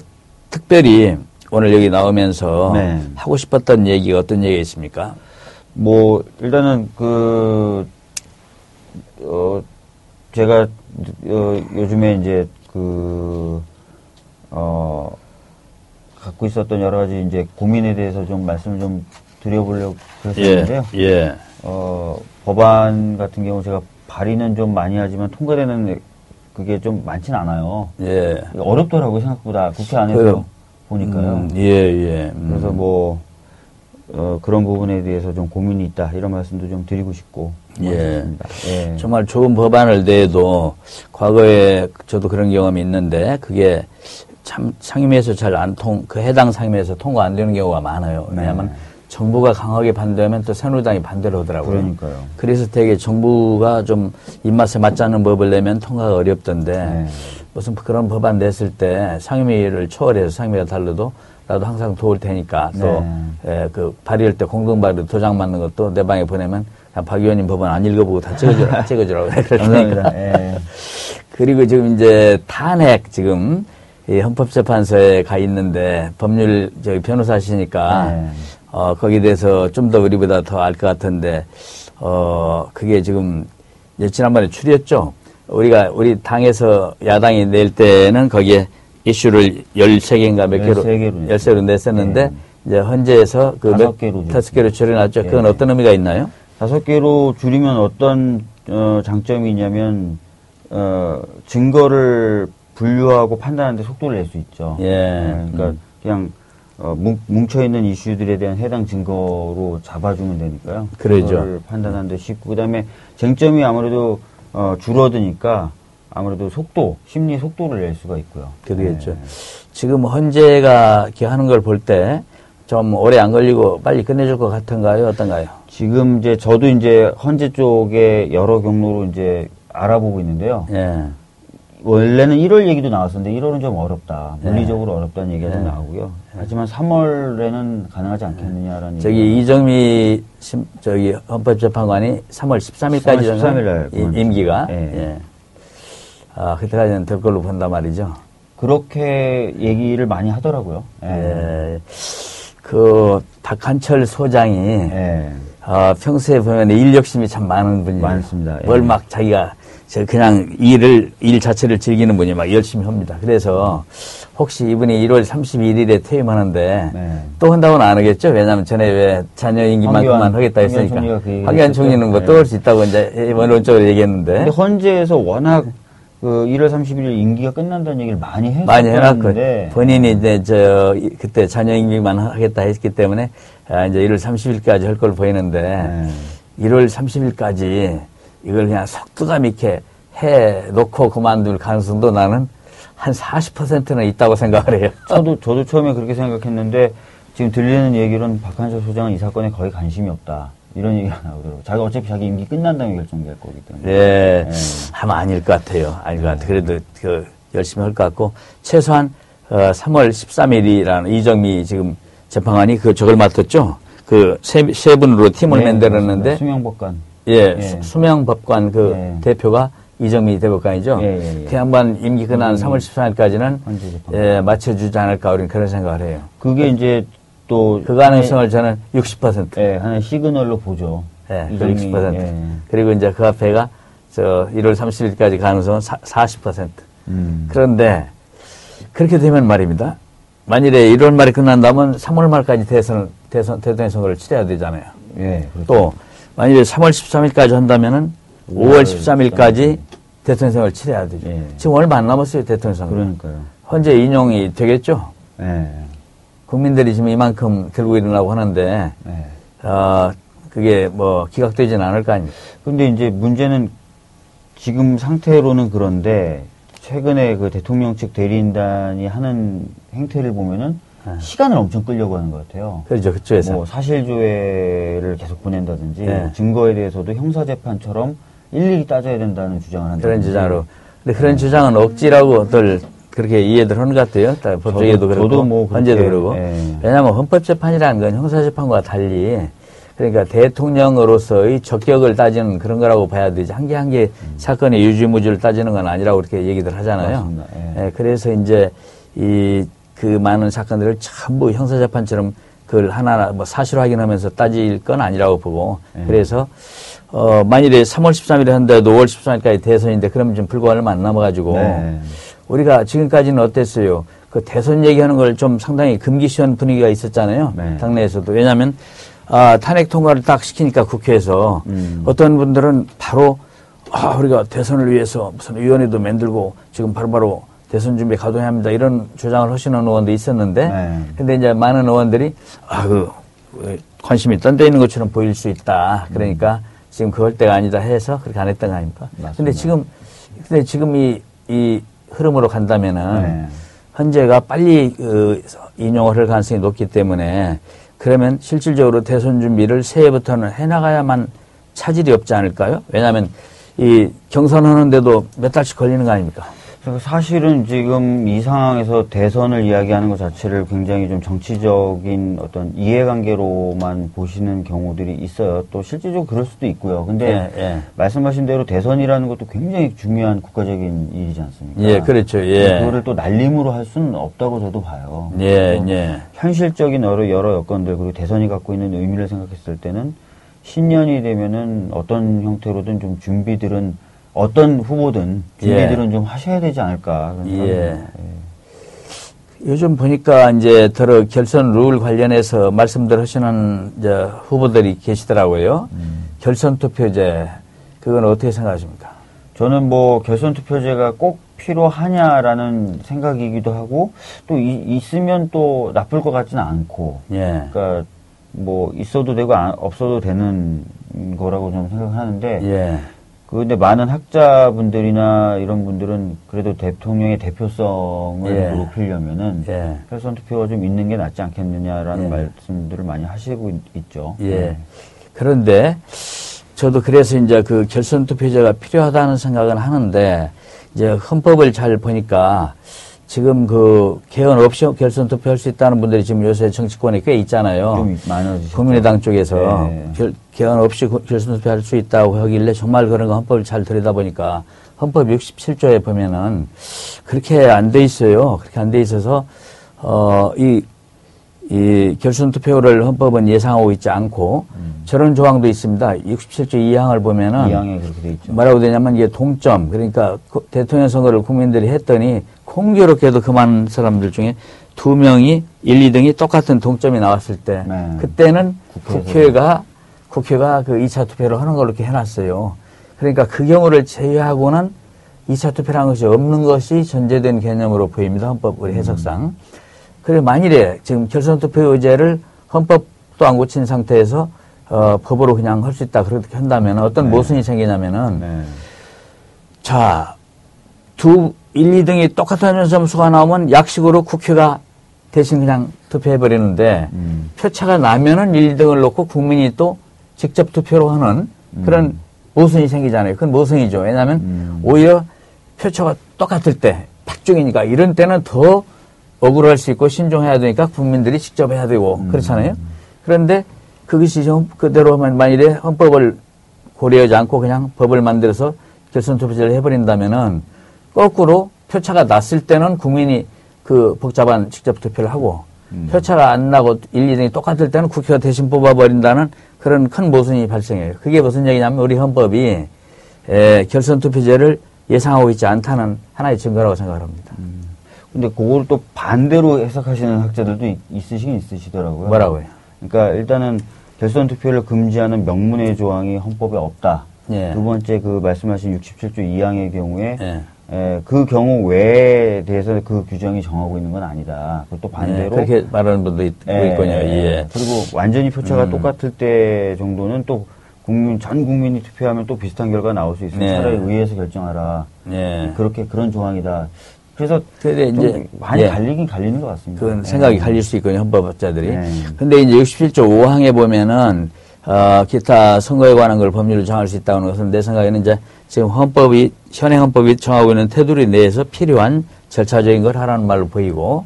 특별히 오늘 여기 나오면서 네. 하고 싶었던 얘기가 어떤 얘기가 있습니까? 뭐 일단은 그 어, 제가 어, 요즘에 이제 그 어, 갖고 있었던 여러 가지 이제 고민에 대해서 좀 말씀을 좀 드려보려고 그랬었는데요. 예. 어, 법안 같은 경우 제가 발의는 좀 많이 하지만 통과되는 그게 좀 많진 않아요. 예. 어렵더라고요, 생각보다. 국회 안에서 그, 보니까요. 음, 예, 예. 음. 그래서 뭐, 어, 그런 부분에 대해서 좀 고민이 있다. 이런 말씀도 좀 드리고 싶고. 뭐 예. 예. 정말 좋은 법안을 내도 과거에 저도 그런 경험이 있는데 그게 참 상임위에서 잘 안 통, 그 해당 상임위에서 통과 안 되는 경우가 많아요. 네. 왜냐하면 정부가 강하게 반대하면 또 새누리당이 반대를 하더라고요. 그러니까요. 그래서 되게 정부가 좀 입맛에 맞지 않는 법을 내면 통과가 어렵던데 네. 무슨 그런 법안 냈을 때 상임위를 초월해서 상임위가 달라도 나도 항상 도울 테니까 또 네. 그 발의할 때 공동 발의 도장 맞는 것도 내 방에 보내면 박 의원님 법안 안 읽어보고 다 찍어주라, <laughs> 찍어주라고 그래. 그러니까. 예. 그리고 지금 이제 탄핵 지금 이 헌법재판소에 가 있는데 법률 저기 변호사시니까 네. 어 거기에 대해서 좀 더 우리보다 더 알 것 같은데 어 그게 지금 지난번에 추렸죠. 우리가 우리 당에서 야당이 낼 때는 거기에 이슈를 13개인가 몇 개로 13개로 13개로 냈었는데 네. 이제 헌재에서 그 다섯 몇- 개로 다섯 개로 줄여놨죠. 그건 네. 어떤 의미가 있나요? 다섯 개로 줄이면 어떤 어, 장점이 있냐면 어, 증거를 분류하고 판단하는데 속도를 낼 수 있죠. 예. 그러니까 음. 그냥 어, 뭉 쳐 있는 이슈들에 대한 해당 증거로 잡아주면 되니까요. 그러죠. 판단하는데 쉽고 그다음에 쟁점이 아무래도 어, 줄어드니까 아무래도 속도, 심리 속도를 낼 수가 있고요. 그러겠죠. 네. 지금 헌재가 이렇게 하는 걸 볼 때 좀 오래 안 걸리고 빨리 끝내줄 것 같은가요? 어떤가요? 지금 이제 저도 이제 헌재 쪽에 여러 경로로 이제 알아보고 있는데요. 예. 원래는 1월 얘기도 나왔었는데 1월은 좀 어렵다. 네. 물리적으로 어렵다는 얘기가 좀 네. 나오고요. 하지만 3월에는 가능하지 않겠느냐라는 저기 얘기가 이정미 심- 저기 헌법재판관이 3월 13일까지 3월 13일 날 그만두죠. 임기가 예. 예. 아 그때까지는 될 걸로 본단 말이죠. 그렇게 얘기를 많이 하더라고요. 예. 예. 그 박한철 소장이 예. 어, 평소에 보면 일 욕심이 참 많은 분이에요. 많습니다. 예. 뭘막 자기가 저 그냥 일을 일 자체를 즐기는 분이 막 열심히 합니다. 그래서 혹시 이분이 1월 31일에 퇴임하는데 네. 또 한다고는 안 하겠죠? 왜냐하면 전에 왜 자녀 임기만큼만 하겠다 했으니까 그 황교안. 총리는 뭐 네. 또할 수 있다고 이제 원론적으로 얘기했는데 근데 헌재에서 워낙 그 1월 30일 임기가 끝난다는 얘기를 많이 했었는데 많이 해놨고 본인이 이제 저 이- 그때 자녀 임기만 하겠다 했기 때문에 아, 이제 1월 30일까지 할 걸로 보이는데 네. 1월 30일까지 이걸 그냥 속도감 있게 해 놓고 그만둘 가능성도 나는 한 40%는 있다고 생각을 해요. <laughs> 저도 저도 처음에 그렇게 생각했는데 지금 들리는 얘기로는 박한철 소장은 이 사건에 거의 관심이 없다. 이런 얘기가 나오더라고요. 자기 어차피 자기 임기 끝난 다음에 결정될 거기 때문에. 네. 네. 아마 아닐 것 같아요. 아닐 것 같아요. 그래도 그 열심히 할 것 같고 최소한 어, 3월 13일이라는 이정미 지금 재판관이 그 저걸 맡았죠. 그 세, 세 분으로 팀을 네, 만들었는데 수명법관. 예, 예. 수- 수명법관 그 예. 대표가 이정미 대법관이죠. 예, 예, 예. 그 한번 임기 끝난 3월 13일까지는 헌재 재판. 예, 맞춰주지 않을까 우리는 그런 생각을 해요. 그게 이제 또 그 가능성을 저는 60%. 예, 하나의 시그널로 보죠. 예, 그 이정미, 60%. 예. 그리고 이제 그 앞에가 저 1월 30일까지 가능성은 사, 40%. 음. 그런데 그렇게 되면 말입니다. 만일에 1월 말에 끝난다면 3월 말까지 대선, 대선, 대통령 선거를 치러야 되잖아요. 예, 그렇죠. 또 만일에 3월 13일까지 한다면은 5월 13일까지 대통령 선거를 치러야 되죠. 예. 지금 얼마 안 남았어요, 대통령 선거. 그러니까요. 현재 인용이 되겠죠? 예. 국민들이 지금 이만큼 들고 일어나고 하는데, 예. 어, 그게 뭐 기각되지는 않을 거 아닙니까? 근데 이제 문제는 지금 상태로는 그런데 최근에 그 대통령 측 대리인단이 하는 행태를 보면은 시간을 엄청 끌려고 하는 것 같아요. 그렇죠. 그쪽에서. 뭐 사실조회를 계속 보낸다든지 네. 뭐 증거에 대해서도 형사재판처럼 일일이 따져야 된다는 주장을 한다. 그런 주장으로. 근데 그런 주장은 억지라고들 그렇게 이해들 하는 것 같아요. 다 법조계도 그렇고, 저도 뭐 헌재도 그러고. 예. 왜냐하면 헌법재판이라는 건 형사재판과 달리 그러니까 대통령으로서의 적격을 따지는 그런 거라고 봐야 되지. 한 개 한개 사건의 유지무지를 따지는 건 아니라고 그렇게 얘기들 하잖아요. 예. 예, 그래서 이제 이 그 많은 사건들을 전부 형사재판처럼 그걸 하나하나 뭐 사실 확인하면서 따질 건 아니라고 보고 예. 그래서 어 만일에 3월 13일에 한데도 5월 13일까지 대선인데 그러면 좀 불과 얼마 안 남아가지고 네. 우리가 지금까지는 어땠어요? 그 대선 얘기하는 걸 좀 상당히 금기시한 분위기가 있었잖아요. 네. 당내에서도. 왜냐하면 아, 탄핵 통과를 딱 시키니까 국회에서 음. 어떤 분들은 바로 아, 우리가 대선을 위해서 무슨 위원회도 만들고 지금 바로바로 대선 준비 가동해야 합니다. 이런 주장을 하시는 의원도 있었는데 네. 근데 이제 많은 의원들이 아, 그 왜, 관심이 딴 데 있는 것처럼 보일 수 있다. 그러니까 지금 그럴 때가 아니다 해서 그렇게 안 했던 거 아닙니까? 맞습니다. 근데 지금 근데 지금 이, 이 흐름으로 간다면은 네. 헌재가 빨리 그 인용을 할 가능성이 높기 때문에 그러면 실질적으로 대선 준비를 새해부터는 해나가야만 차질이 없지 않을까요? 왜냐하면 이 경선하는데도 몇 달씩 걸리는 거 아닙니까? 사실은 지금 이 상황에서 대선을 이야기하는 것 자체를 굉장히 좀 정치적인 어떤 이해관계로만 보시는 경우들이 있어요. 또 실질적으로 그럴 수도 있고요. 근데 예, 예. 말씀하신 대로 대선이라는 것도 굉장히 중요한 국가적인 일이지 않습니까? 예, 그렇죠. 예. 그거를 또 날림으로 할 수는 없다고 저도 봐요. 예, 예. 현실적인 여러, 여러 여건들 그리고 대선이 갖고 있는 의미를 생각했을 때는 신년이 되면은 어떤 형태로든 좀 준비들은 어떤 후보든 준비들은 좀 하셔야 되지 않을까 예. 생각이 요즘 보니까 이제 들어 결선 룰 관련해서 말씀들 하시는 후보들이 계시더라고요. 결선 투표제 그건 어떻게 생각하십니까? 저는 뭐 결선 투표제가 꼭 필요하냐라는 생각이기도 하고 또 이- 있으면 또 나쁠 것 같지는 않고 예. 그러니까 뭐 있어도 되고 안- 없어도 되는 거라고 저는 생각하는데 예. 그 근데 많은 학자분들이나 이런 분들은 그래도 대통령의 대표성을 예. 높이려면은 예. 결선 투표가 좀 있는 게 낫지 않겠느냐라는 예. 말씀들을 많이 하시고 있, 죠 예. 그런데 저도 그래서 이제 그 결선 투표제가 필요하다는 생각은 하는데 이제 헌법을 잘 보니까 지금 그 개헌 없이 결선 투표할 수 있다는 분들이 지금 요새 정치권에 꽤 있잖아요. 국민의당 쪽에서 네. 결, 개헌 없이 구- 결선 투표할 수 있다고 하길래 정말 그런 거 헌법을 잘 들여다보니까 헌법 67조에 보면은 그렇게 안 돼 있어요. 그렇게 안 돼 있어서 어, 이, 이 결선 투표를 헌법은 예상하고 있지 않고 저런 조항도 있습니다. 67조 2항을 보면은 이항에 그렇게 돼 있죠. 뭐라고 되냐면 이게 동점 그러니까 그 대통령 선거를 국민들이 했더니 공교롭게도 그 많은 사람들 중에 두 명이 1, 2등이 똑같은 동점이 나왔을 때 네. 그때는. 국회가 국회가 그 2차 투표를 하는 걸로 이렇게 해놨어요. 그러니까 그 경우를 제외하고는 2차 투표라는 것이 없는 것이 전제된 개념으로 보입니다. 헌법 우리 해석상. 그래 만일에 지금 결선 투표제를 헌법도 안 고친 상태에서 어, 법으로 그냥 할 수 있다 그렇게 한다면 어떤 네. 모순이 생기냐면은 네. 자, 두, 1, 2등이 똑같은 점수가 나오면 약식으로 국회가 대신 그냥 투표해 버리는데 음. 표차가 나면은 1, 2등을 놓고 국민이 또 직접 투표로 하는 그런 모순이 생기잖아요. 그건 모순이죠. 왜냐하면 음. 오히려 표차가 똑같을 때, 박중이니까 이런 때는 더 억울할 수 있고 신중해야 되니까 국민들이 직접 해야 되고 그렇잖아요. 그런데 그것이 좀 그대로 만- 만일에 헌법을 고려하지 않고 그냥 법을 만들어서 결선 투표제를 해버린다면은 거꾸로 표차가 났을 때는 국민이 그 복잡한 직접 투표를 하고 표차가 안 나고 1, 2등이 똑같을 때는 국회가 대신 뽑아버린다는 그런 큰 모순이 발생해요. 그게 무슨 얘기냐면 우리 헌법이 에, 결선 투표제를 예상하고 있지 않다는 하나의 증거라고 생각합니다. 근데 그걸 또 반대로 해석하시는 학자들도 있- 있으시긴 있으시더라고요. 뭐라고요? 그러니까 일단은 결선 투표를 금지하는 명문의 조항이 헌법에 없다. 예. 두 번째 그 말씀하신 67조 2항의 경우에 예. 에, 그 경우 외에 대해서 그 규정이 정하고 있는 건 아니다. 그것도 예, 반대로 그렇게 말하는 분도 있, 예, 있군요. 예. 그리고 완전히 표차가 똑같을 때 정도는 또 국민 전 국민이 투표하면 또 비슷한 결과 나올 수 있으니 네. 차라리 의회에서 결정하라. 예. 그렇게 그런 조항이다. 그래서 근데 좀 이제 많이 예. 갈리긴 갈리는 것 같습니다. 그건 네. 생각이 갈릴 수 있거든요, 헌법학자들이. 네. 근데 이제 67조 5항에 보면은, 어, 기타 선거에 관한 걸 법률로 정할 수 있다는 것은 내 생각에는 이제 지금 헌법이, 현행 헌법이 정하고 있는 테두리 내에서 필요한 절차적인 걸 하라는 말로 보이고,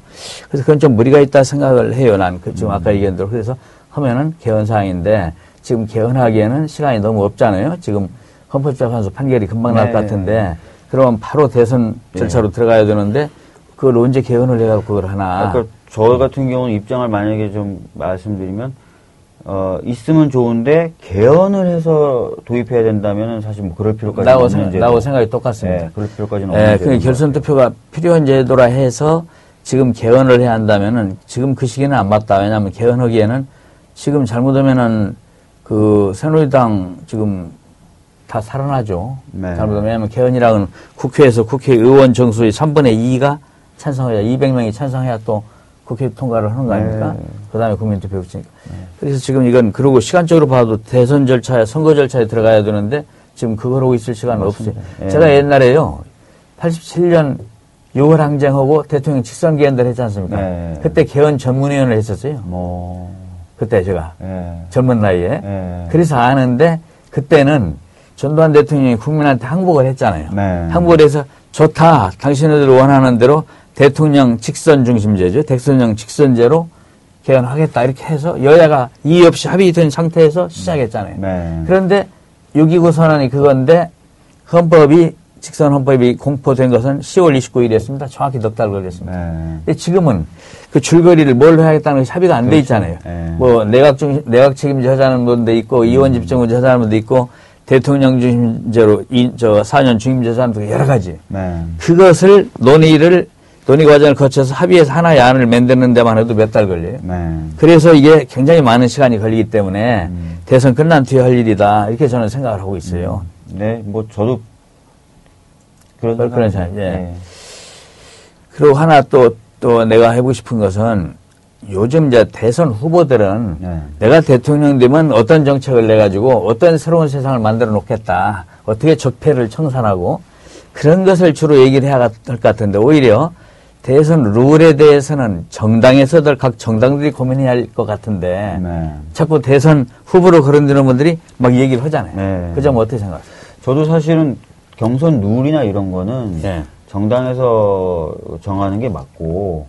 그래서 그건 좀 무리가 있다 생각을 해요, 난. 그 지금 아까 얘기한 대로. 그래서 하면은 개헌 사항인데, 지금 개헌하기에는 시간이 너무 없잖아요. 지금 헌법재판소 판결이 금방 날것 네. 같은데, 그러면 바로 대선 절차로 들어가야 되는데, 그걸 언제 개헌을 해가지고 그걸 하나. 그러니까 저 같은 경우는 입장을 만약에 좀 말씀드리면 어 있으면 좋은데 개헌을 해서 도입해야 된다면은 사실 뭐 그럴 필요까지 나하고, 없는 제도. 나하고 생각이 똑같습니다. 예, 그럴 필요까지는 없는 예, 제도인 그것 결선. 투표가 필요한 제도라 해서 지금 개헌을 해야 한다면은 지금 그 시기는 안 맞다. 왜냐하면 개헌하기에는 지금 잘못하면은 그 새누리당 지금 다 살아나죠. 네. 잘못하면 왜냐하면 개헌이랑은 국회에서 국회의원 정수의 3분의 2가 찬성해야 200명이 찬성해야 또 국회 통과를 하는 거 아닙니까? 네. 그 다음에 국민투표 붙이니까. 그래서 지금 이건 그리고 시간적으로 봐도 대선 절차에 선거 절차에 들어가야 되는데 지금 그걸 하고 있을 시간은 없어요. 예. 제가 옛날에요. 87년 6월 항쟁하고 대통령 직선 개헌들 했지 않습니까? 네. 그때 개헌 전문위원을 했었어요. 뭐 그때 제가 예. 젊은 나이에. 예. 그래서 아는데 그때는 전두환 대통령이 국민한테 항복을 했잖아요. 네. 항복을 해서 좋다. 당신들 원하는 대로 대통령 직선 중심제죠. 대통령 직선제로 개헌하겠다. 이렇게 해서 여야가 이의 없이 합의된 상태에서 시작했잖아요. 네. 그런데 6.29 선언이 그건데 헌법이 직선 헌법이 공포된 것은 10월 29일이었습니다. 정확히 넉 달 걸렸습니다. 네. 근데 지금은 그 줄거리를 뭘 해야겠다는 것이 합의가 안돼 있잖아요. 예. 뭐 내각 중 내각 책임제 하자는 분도 있고 이원 집정제 하자는 분도 있고 대통령 중심제로 이 저 4년 중임제 하자는 분도 여러 가지. 네. 그것을 논의를 논의 과정을 거쳐서 합의해서 하나의 안을 만드는 데만 해도 몇 달 걸려요. 네. 그래서 이게 굉장히 많은 시간이 걸리기 때문에 대선 끝난 뒤에 할 일이다. 이렇게 저는 생각을 하고 있어요. 네, 뭐 저도 그런 그런- 생각, 예. 네. 그리고 하나 또, 또 내가 해보고 싶은 것은 요즘 이제 대선 후보들은 네. 내가 대통령 되면 어떤 정책을 내 가지고 어떤 새로운 세상을 만들어 놓겠다. 어떻게 적폐를 청산하고 그런 것을 주로 얘기를 해야 할 것 같은데 오히려 대선 룰에 대해서는 정당에서들 각 정당들이 고민해야 할 것 같은데 네. 자꾸 대선 후보로 거론되는 분들이 막 얘기를 하잖아요. 네. 그점 어떻게 생각하세요? 저도 사실은 경선 룰이나 이런 거는 네. 정당에서 정하는 게 맞고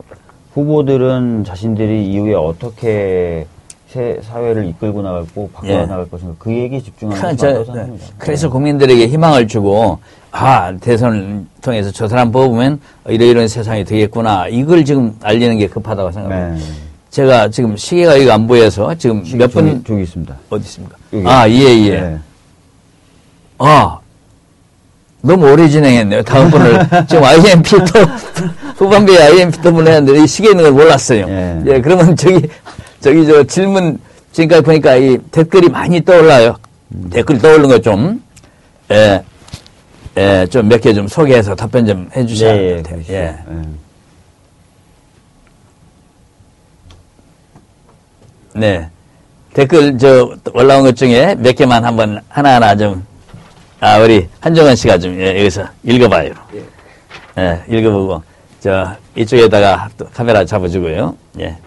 후보들은 자신들이 이후에 어떻게 새 사회를 이끌고 나갈 고 바꿔 예. 나갈 것인가 그 얘기에 집중하는 게 맞다고 네. 생각합니다. 그래서 국민들에게 희망을 주고 아 대선을 통해서 저 사람 뽑으면 이러이런 세상이 되겠구나 이걸 지금 알리는 게 급하다고 생각합니다. 네. 제가 지금 시계가 이거 안 보여서 지금 시- 몇분 저기 있습니다. 어디 있습니까? 여기. 아 예 예. 네. 아 너무 오래 진행했네요. 다음 분을 <laughs> 지금 IMP 또 후반부에 IMP 또 보냈는데 이 시계 있는 걸 몰랐어요. 예. 예, 그러면 저기 저기 저 질문 지금까지 보니까 이 댓글이 많이 떠올라요. 댓글 떠오르는 거 좀, 예, 예, 좀 몇 개 좀 소개해서 답변 좀 해주셔야 네, 될 예, 것 같아요. 그러시죠. 예. 예. 네. 댓글 저 올라온 것 중에 몇 개만 한번 하나하나 좀, 아, 우리 한정원 씨가 좀 예, 여기서 읽어봐요. 예, 읽어보고, 저, 이쪽에다가 또 카메라 잡아주고요. 예.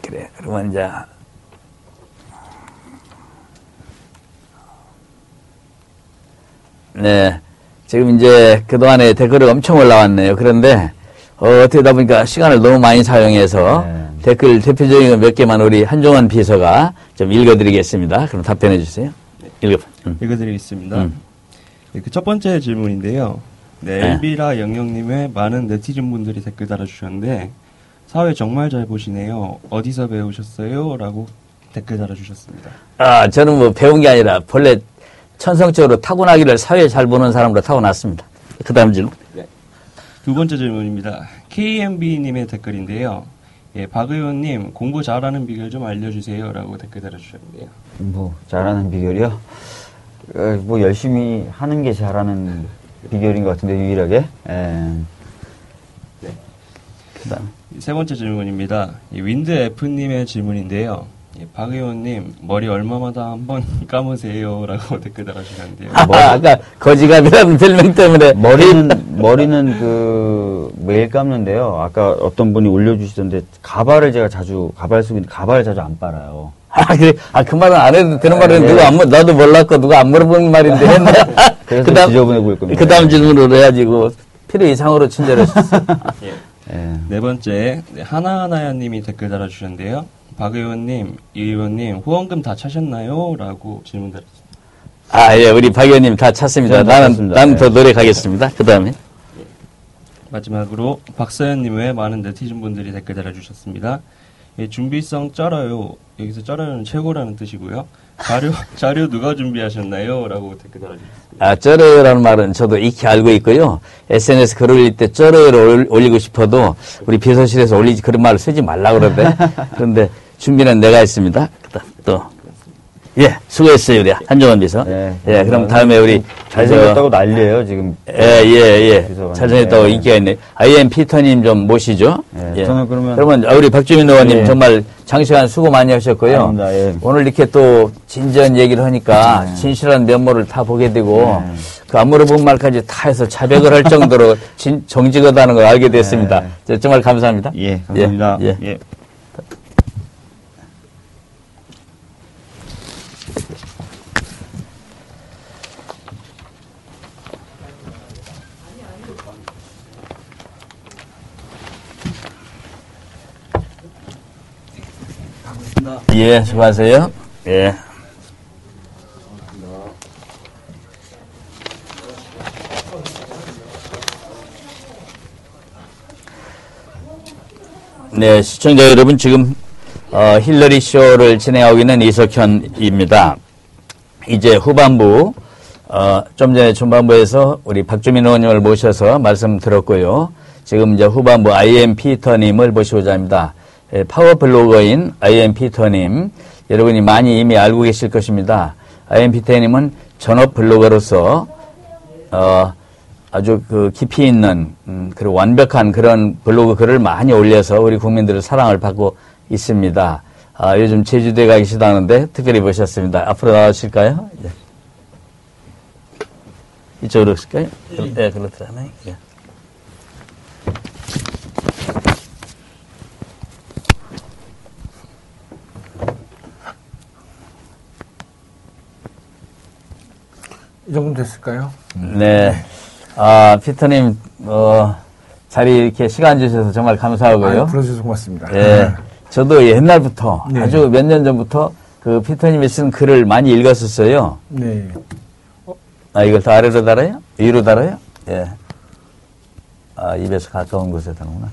그래, 그러면 이제, 네. 지금 이제 그동안에 댓글이 엄청 올라왔네요. 그런데, 어, 어떻게 다 보니까 시간을 너무 많이 사용해서 네. 댓글 대표적인 거몇 개만 우리 한종원 비서가 좀 읽어드리겠습니다. 그럼 답변해 주세요. 읽어. 음. 읽어드리겠습니다. 음. 네, 그첫 번째 질문인데요. 네, 네. 엘비라 영영님의 많은 네티즌 분들이 댓글 달아주셨는데 사회 정말 잘 보시네요. 어디서 배우셨어요? 라고 댓글 달아주셨습니다. 아, 저는 뭐 배운 게 아니라 본래 천성적으로 타고나기를 사회 잘 보는 사람으로 타고났습니다. 그 다음 질문. 두 번째 질문입니다. KMB님의 댓글인데요. 예, 박 의원님 공부 잘하는 비결 좀 알려주세요. 라고 댓글 달아주셨는데요. 뭐 잘하는 비결이요? 어, 뭐 열심히 하는 게 잘하는 비결인 것 같은데 유일하게. 예. 그 다음. 세 번째 질문입니다. 이 윈드 F님의 질문인데요. 예, 박 의원님 머리 얼마마다 한 번 감으세요라고 댓글 달아주셨는데요. 아, 아까 거지갑이라는 별명 때문에 머리는 <laughs> 머리는 그 매일 감는데요. 아까 어떤 분이 올려주시던데 가발을 제가 자주 가발 쓰고 있는데 가발을 자주 안 빨아요. 아, 그래. 아, 그 말은 안 해도 되는 말은 네. 누가 안, 물- 나도 몰랐고 누가 안 물어본 말인데 했네. <laughs> 그래서 <laughs> 그 다음- 지저분해 보일 겁니다. 그 다음 질문으로 해가지고 필요 이상으로 친절했었어. 예. 예. 네 번째 네, 하나하나야님이 댓글 달아주셨는데요. 박 의원님, 이 의원님 후원금 다 차셨나요? 라고 질문 드렸습니다. 아, 예, 우리 박 의원님 다 찼습니다. 다 나는. 나는 예. 더 노력하겠습니다. 그 다음에. 마지막으로 박사연님 외 많은 네티즌 분들이 댓글 달아주셨습니다. 예, 준비성 쩔어요. 여기서 쩔어요는 최고라는 뜻이고요. 자료 <laughs> 자료 누가 준비하셨나요? 라고 댓글 달아주셨습니다. 아, 쩔어요라는 말은 저도 익히 알고 있고요. SNS 글 올릴 때 쩔어요를 올- 올리고 싶어도 우리 비서실에서 올리지 그런 말을 쓰지 말라 그러대. <laughs> 그런데 준비는 내가 했습니다. 또. 예, 수고했어요, 우리 한정원 비서. 네. 예, 그럼 다음에 우리. 잘생겼다고 난리예요 지금. 예, 예, 예. 비서관님. 잘생겼다고 예. 인기가 있네. IM 피터님 좀 모시죠. 예, 저는 그러면- 그러면 우리 박주민 의원님 예. 정말 장시간 수고 많이 하셨고요. 예. 오늘 이렇게 또 진지한 얘기를 하니까 진실한 면모를 다 보게 되고 예. 그안 물어본 말까지 다 해서 자백을 할 정도로 <laughs> 진, 정직하다는 걸 알게 됐습니다. 예. 저 정말 감사합니다. 예, 감사합니다. 예, 예. 예. 예, 수고하세요. 예. 네, 시청자 여러분, 지금, 어, 힐러리 쇼를 진행하고 있는 이석현입니다. 이제 후반부, 어, 좀 전에 중반부에서 우리 박주민 의원님을 모셔서 말씀 들었고요. 지금 이제 후반부 IM 피터님을 모시고자 합니다. 예, 파워 블로거인 IM 피터님, 여러분이 많이 이미 알고 계실 것입니다. IM 피터님은 전업 블로거로서, 어, 아주 그 깊이 있는, 음, 그리고 완벽한 그런 블로그 글을 많이 올려서 우리 국민들의 사랑을 받고 있습니다. 아, 요즘 제주도에 가 계시다는데 특별히 모셨습니다. 앞으로 나오실까요? 예. 이쪽으로 오실까요? 네, 그렇더라네. 예. 이 정도 됐을까요? 네. 아, 피터님, 어, 자리 이렇게 시간 주셔서 정말 감사하고요. 아, 불러주셔서 고맙습니다. 예. 저도 옛날부터, 네. 아주 몇 년 전부터 그 피터님이 쓴 글을 많이 읽었었어요. 네. 아, 이걸 더 아래로 달아요? 위로 달아요? 예. 아, 입에서 가까운 곳에 다는구나.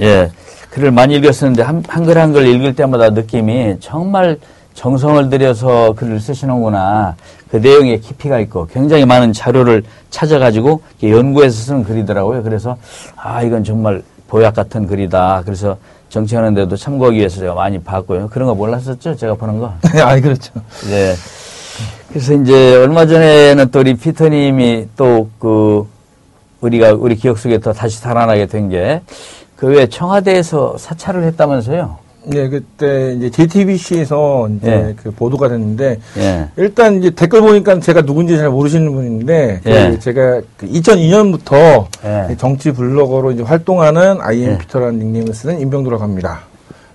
예. 글을 많이 읽었었는데, 한, 한글 한글 읽을 때마다 느낌이 정말 정성을 들여서 글을 쓰시는구나. 그 내용에 깊이가 있고 굉장히 많은 자료를 찾아가지고 연구해서 쓰는 글이더라고요. 그래서, 아, 이건 정말 보약 같은 글이다. 그래서 정치하는데도 참고하기 위해서 제가 많이 봤고요. 그런 거 몰랐었죠? 제가 보는 거. <laughs> 아, 그렇죠. 네. 그래서 이제 얼마 전에는 또 우리 피터님이 또 그 우리가 우리 기억 속에 또 다시 살아나게 된 게그 외에 청와대에서 사찰을 했다면서요? 네, 그때 이제 JTBC에서 이제 예. 그 보도가 됐는데 예. 일단 이제 댓글 보니까 제가 누군지 잘 모르시는 분인데 그 예. 제가 2002년부터 예. 정치 블로거로 이제 활동하는 IM 예. 피터라는 닉네임을 쓰는 임병도라고 합니다.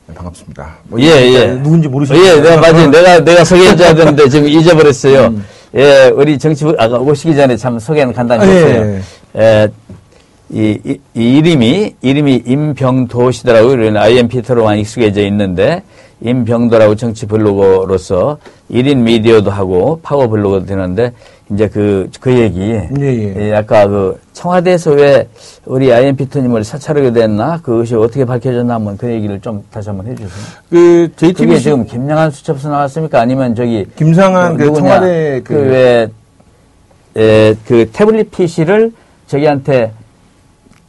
네, 반갑습니다. 뭐 예, 예. 누군지 모르시는 예, 내가 맞아요. 내가 내가 소개해줘야 되는데 지금 잊어버렸어요. 음. 예, 우리 정치부 아까 오시기 전에 참 소개는 간단히 아, 예, 했어요. 예, 이, 이, 이 이름이 이름이 임병도시더라고요. 우리는 IM 피터로만 익숙해져 있는데 임병도라고 정치 블로거로서 1인 미디어도 하고 파워 블로거도 되는데 이제 그 그 얘기. 예, 예. 예, 아까 그 청와대에서 왜 우리 IM 피터님을 사찰하게 됐나 그것이 어떻게 밝혀졌나 한번 그 얘기를 좀 다시 한번 해주세요. 그 그게 JTBC 지금 김영한 수첩에서 나왔습니까? 아니면 저기 김상한 그 누구냐? 청와대 그, 그왜 그 태블릿 PC를 저기한테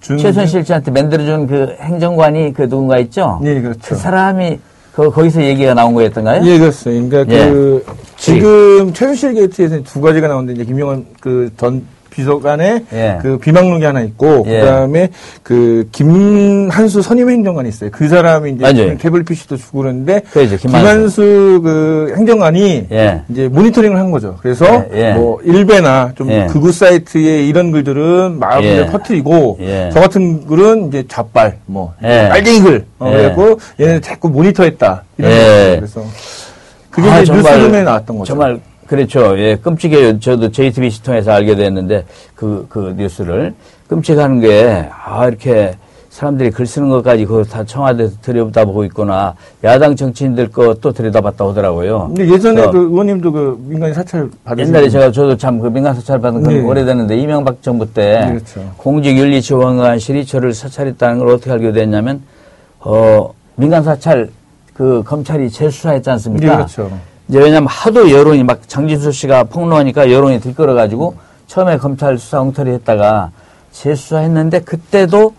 준- 최순실 씨한테 만들어준 그 행정관이 그 누군가 있죠? 예, 그렇죠. 그 사람이 그 거기서 얘기가 나온 거였던가요? 예, 그렇습니다. 그러니까 예. 그 지금 최순실 게이트에서 두 가지가 나오는데 이제 김용환 그전 비서관의 예. 그 비망록이 하나 있고 예. 그다음에 그 김한수 선임 행정관이 있어요. 그 사람이 이제 맞아요. 태블릿 PC도 주고 그러는데 그렇죠, 김한수. 그 행정관이 예. 이제 모니터링을 한 거죠. 그래서 예, 예. 뭐 일베나 좀 예. 극우 사이트에 이런 글들은 마음을 예. 퍼뜨리고 예. 저 같은 글은 이제 좌빨 뭐 예. 빨갱이 글 어, 예. 그래고 얘는 자꾸 모니터했다 이런 예. 거예요. 그래서 그게 아, 이제 정말- 뉴스룸에 나왔던 거죠. 정말 그렇죠. 예, 끔찍해요. 저도 JTBC 통해서 알게 됐는데 그, 그 뉴스를 끔찍한 게, 아, 이렇게 사람들이 글 쓰는 것까지 그거 다 청와대에서 들여다보고 있구나. 야당 정치인들 것도 들여다봤다 하더라고요. 근데 예전에 그 의원님도 그 민간인 사찰 받으신 옛날에 분. 제가 저도 참 그 민간 사찰 받은 건 네. 오래됐는데 이명박 정부 때 그렇죠. 공직윤리지원관실이 저를 사찰했다는 걸 어떻게 알게 됐냐면 어 민간 사찰 그 검찰이 재수사했지 않습니까? 네, 그렇죠. 이제 왜냐면 하도 여론이 막 장진수 씨가 폭로하니까 여론이 들끓어가지고 처음에 검찰 수사 엉터리 했다가 재수사했는데 그때도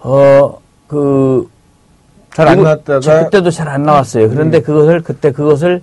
어 그 잘안 그리고 나왔다가 저 그때도 잘 안 나왔어요. 그런데 그것을 그때 그것을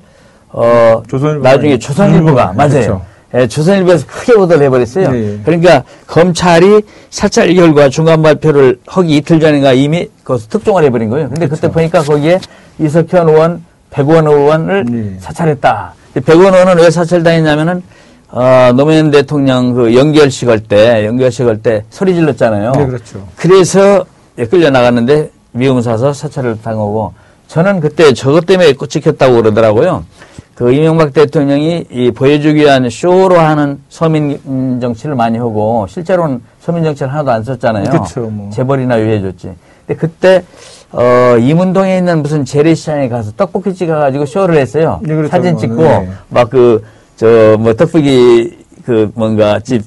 어 조선일보가 나중에 조선일보가 음, 맞아요. 그렇죠. 예, 조선일보에서 크게 보도를 해버렸어요. 네. 그러니까 검찰이 사찰 결과 중간 발표를 하기 이틀 전인가 이미 그것을 특종을 해버린 거예요. 근데 그때 보니까 거기에 이석현 의원, 백원 의원을 네. 사찰했다. 백원 의원은 왜 사찰당했냐면은 어, 노무현 대통령 그 연결식 할 때, 연결식 할 때 소리 질렀잖아요. 네, 그렇죠. 그래서 예, 끌려 나갔는데 미움 사서 사찰을 당하고 저는 그때 저것 때문에 찍혔다고 그러더라고요. 그 이명박 대통령이 이 보여주기 위한 쇼로 하는 서민 정치를 많이 하고 실제로는 서민 정치를 하나도 안 썼잖아요. 그쵸, 뭐. 재벌이나 유해줬지. 근데 그때 어 이문동에 있는 무슨 재래시장에 가서 떡볶이 찍어가지고 쇼를 했어요. 네, 그렇죠. 사진 뭐, 찍고 네. 막 그 저 뭐 떡볶이 그 뭔가 집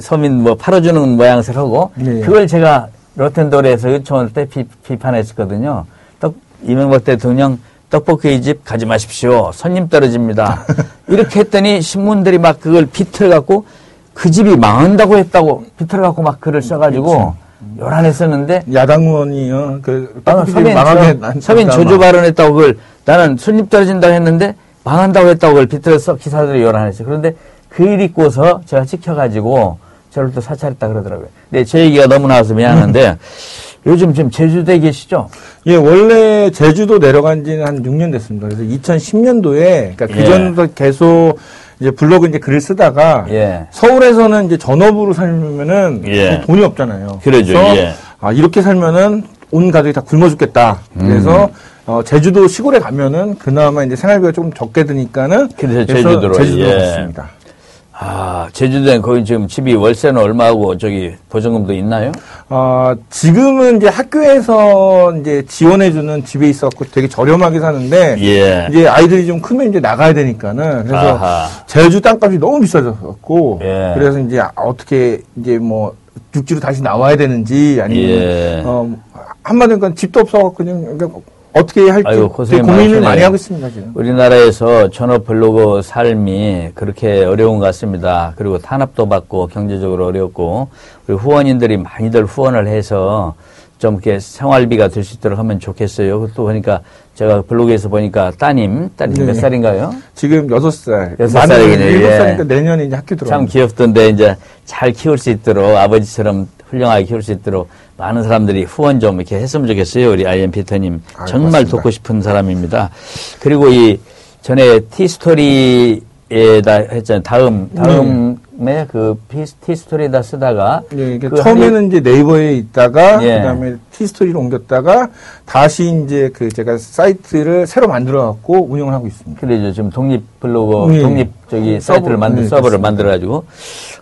서민 뭐 팔아주는 모양새를 하고 네. 그걸 제가 로텐도르에서 요청할 때 비, 비판했었거든요. 떡, 이명박 대통령 떡볶이 집 가지 마십시오. 손님 떨어집니다. <laughs> 이렇게 했더니 신문들이 막 그걸 비틀어갖고 그 집이 망한다고 했다고 비틀어갖고 막 글을 써가지고 요란했었는데 야당 의원이요. 그 아, 떡볶이 서민, 망하게 저, 서민 조조 발언했다고 그걸 나는 손님 떨어진다고 했는데 망한다고 했다고 그걸 비틀어서 기사들이 요란했어요. 그런데 그 일 있고서 제가 찍혀가지고 저를 또 사찰했다 그러더라고요. 근데 제 얘기가 너무 나와서 미안한데 <laughs> 요즘 지금 제주도에 계시죠? 예, 원래 제주도 내려간 지는 한 6년 됐습니다. 그래서 2010년도에, 그러니까 예. 그 전부터 계속 이제 블로그 이제 글을 쓰다가 예. 서울에서는 이제 전업으로 살면은 예. 돈이 없잖아요. 그러죠, 래서 예. 아, 이렇게 살면은 온 가족이 다 굶어 죽겠다. 그래서 어, 제주도 시골에 가면은 그나마 이제 생활비가 조금 적게 드니까는 그래서 제주도로, 제주도로 예. 갔습니다. 아, 제주도에 거기 지금 집이 월세는 얼마하고 저기 보증금도 있나요? 어, 지금은 이제 학교에서 이제 지원해주는 집에 있어갖고 되게 저렴하게 사는데, 예. 이제 아이들이 좀 크면 이제 나가야 되니까는, 그래서 아하. 제주 땅값이 너무 비싸졌었고, 예. 그래서 이제 어떻게 이제 뭐 육지로 다시 나와야 되는지 아니면, 예. 어, 한마디로 그냥 집도 없어갖고 그냥 그러니까 어떻게 할지 되게 고생이 고민을 많으시네요. 많이 하고 있습니다, 지금. 우리나라에서 전업 블로거 삶이 그렇게 어려운 것 같습니다. 그리고 탄압도 받고 경제적으로 어렵고 우리 후원인들이 많이들 후원을 해서 좀 이렇게 생활비가 될 수 있도록 하면 좋겠어요. 또 보니까 제가 블로그에서 보니까 따님, 딸이 네. 몇 살인가요? 지금 여섯 살. 여섯 많은 살이군요, 일곱 예. 살이니까 내년에 이제 학교 참 들어갑니다. 귀엽던데 이제 잘 키울 수 있도록 아버지처럼 훌륭하게 키울 수 있도록 많은 사람들이 후원 좀 이렇게 했으면 좋겠어요. 우리 아이엠 피터님 아유, 정말 고맙습니다. 돕고 싶은 사람입니다. 그리고 이 전에 티스토리에다 했잖아요. 다음 다음에 그 피- 티스토리에다 쓰다가 예, 이게 그 처음에는 이제 네이버에 있다가 예. 그 다음에 티스토리로 옮겼다가 다시 이제 그 제가 사이트를 새로 만들어 갖고 운영을 하고 있습니다. 그랬죠. 지금 독립 블로그, 네. 독립 저기 사이트를 만들 네, 서버를 그렇습니다. 만들어 가지고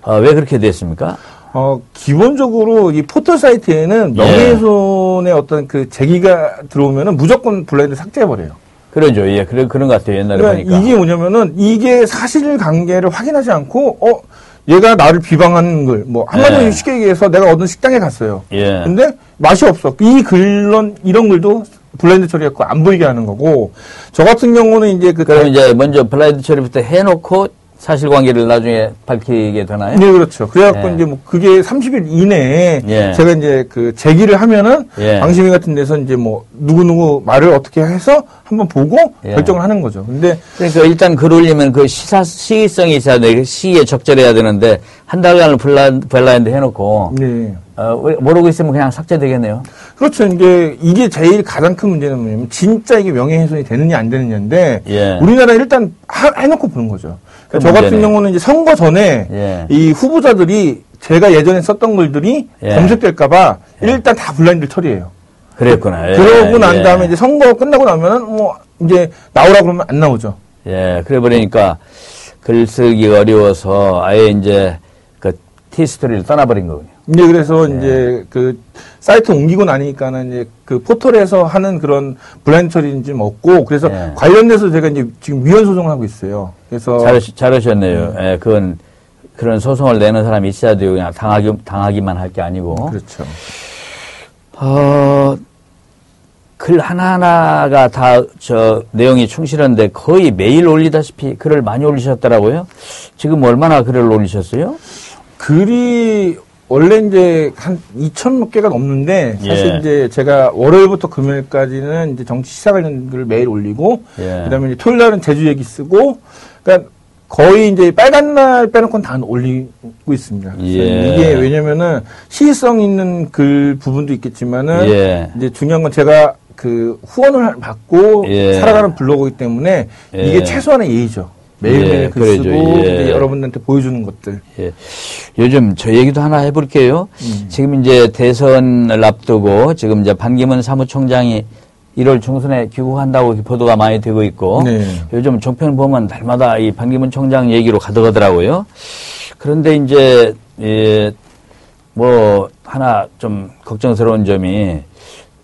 어, 왜 그렇게 됐습니까? 어, 기본적으로 이 포털 사이트에는 예. 명예훼손의 어떤 그 제기가 들어오면은 무조건 블라인드 삭제해 버려요. 그러죠. 예, 그래 그런 것 같아요. 옛날에 그러니까 보니까. 이게 뭐냐면은 이게 사실 관계를 확인하지 않고 어 얘가 나를 비방하는 글, 뭐 한마디로 예. 쉽게 얘기해서 내가 어떤 식당에 갔어요. 예. 근데 맛이 없어. 이 글런 이런 글도 블라인드 처리했고 안 보이게 하는 거고 저 같은 경우는 이제 그 그럼 이제 먼저 블라인드 처리부터 해놓고 사실관계를 나중에 밝히게 되나요? 네, 그렇죠. 그래갖고 예. 이제 뭐 그게 30일 이내에 예. 제가 이제 그 제기를 하면은 예. 방심위 같은 데서 이제 뭐 누구누구 말을 어떻게 해서 한번 보고 예. 결정을 하는 거죠. 근데 그러니까 일단 글 올리면 그 시사 시기성이 있어야 돼. 그 시기에 적절해야 되는데 한 달간을 블라, 블라인드 해놓고 네. 어, 왜- 모르고 있으면 그냥 삭제되겠네요. 그렇죠. 이게 이게 제일 가장 큰 문제는 뭐냐면 진짜 이게 명예훼손이 되느냐 안 되느냐인데 예. 우리나라 일단 하- 해놓고 보는 거죠. 그저 같은 문제네. 경우는 이제 선거 전에 예. 이 후보자들이 제가 예전에 썼던 글들이 예. 검색될까봐 일단 다 블라인드 처리해요. 그랬구나. 예, 그러고 난 예. 다음에 이제 선거 끝나고 나면은 뭐 이제 나오라 그러면 안 나오죠. 예, 그래 버리니까 글쓰기 어려워서 아예 이제 그 티스토리를 떠나버린 거군요. 이제 그래서 예. 이제 그 사이트 옮기고 나니까는 이제 그 포털에서 하는 그런 블라인드 처리는 좀 없고 그래서 예. 관련돼서 제가 이제 지금 위헌 소송을 하고 있어요. 그래서 잘하시, 잘하셨네요. 음. 예, 그건 그런 소송을 내는 사람이 있어야 돼요. 그냥 당하기, 당하기만 할 게 아니고. 그렇죠. 어, 글 하나하나가 다 저 내용이 충실한데 거의 매일 올리다시피 글을 많이 올리셨더라고요. 지금 얼마나 글을 올리셨어요? 글이 원래 이제 한 2천 몇 개가 넘는데 사실 예. 이제 제가 월요일부터 금요일까지는 이제 정치 시사 관련 글을 매일 올리고 예. 그다음에 이제 토요일 날은 제주 얘기 쓰고 그러니까 거의 이제 빨간 날 빼놓고는 다 올리고 있습니다. 예. 이게 왜냐면은 시의성 있는 글 부분도 있겠지만은 예. 이제 중요한 건 제가 그 후원을 받고 예. 살아가는 블로거이기 때문에 예. 이게 최소한의 예의죠. 매일매일 예, 글 그러죠. 쓰고 예. 여러분들한테 보여주는 것들. 예. 요즘 저 얘기도 하나 해볼게요. 지금 이제 대선을 앞두고 지금 이제 반기문 사무총장이 1월 중순에 귀국한다고 보도가 많이 되고 있고 네. 요즘 종편 보면 날마다 이 반기문 총장 얘기로 가득하더라고요. 그런데 이제 예, 뭐 하나 좀 걱정스러운 점이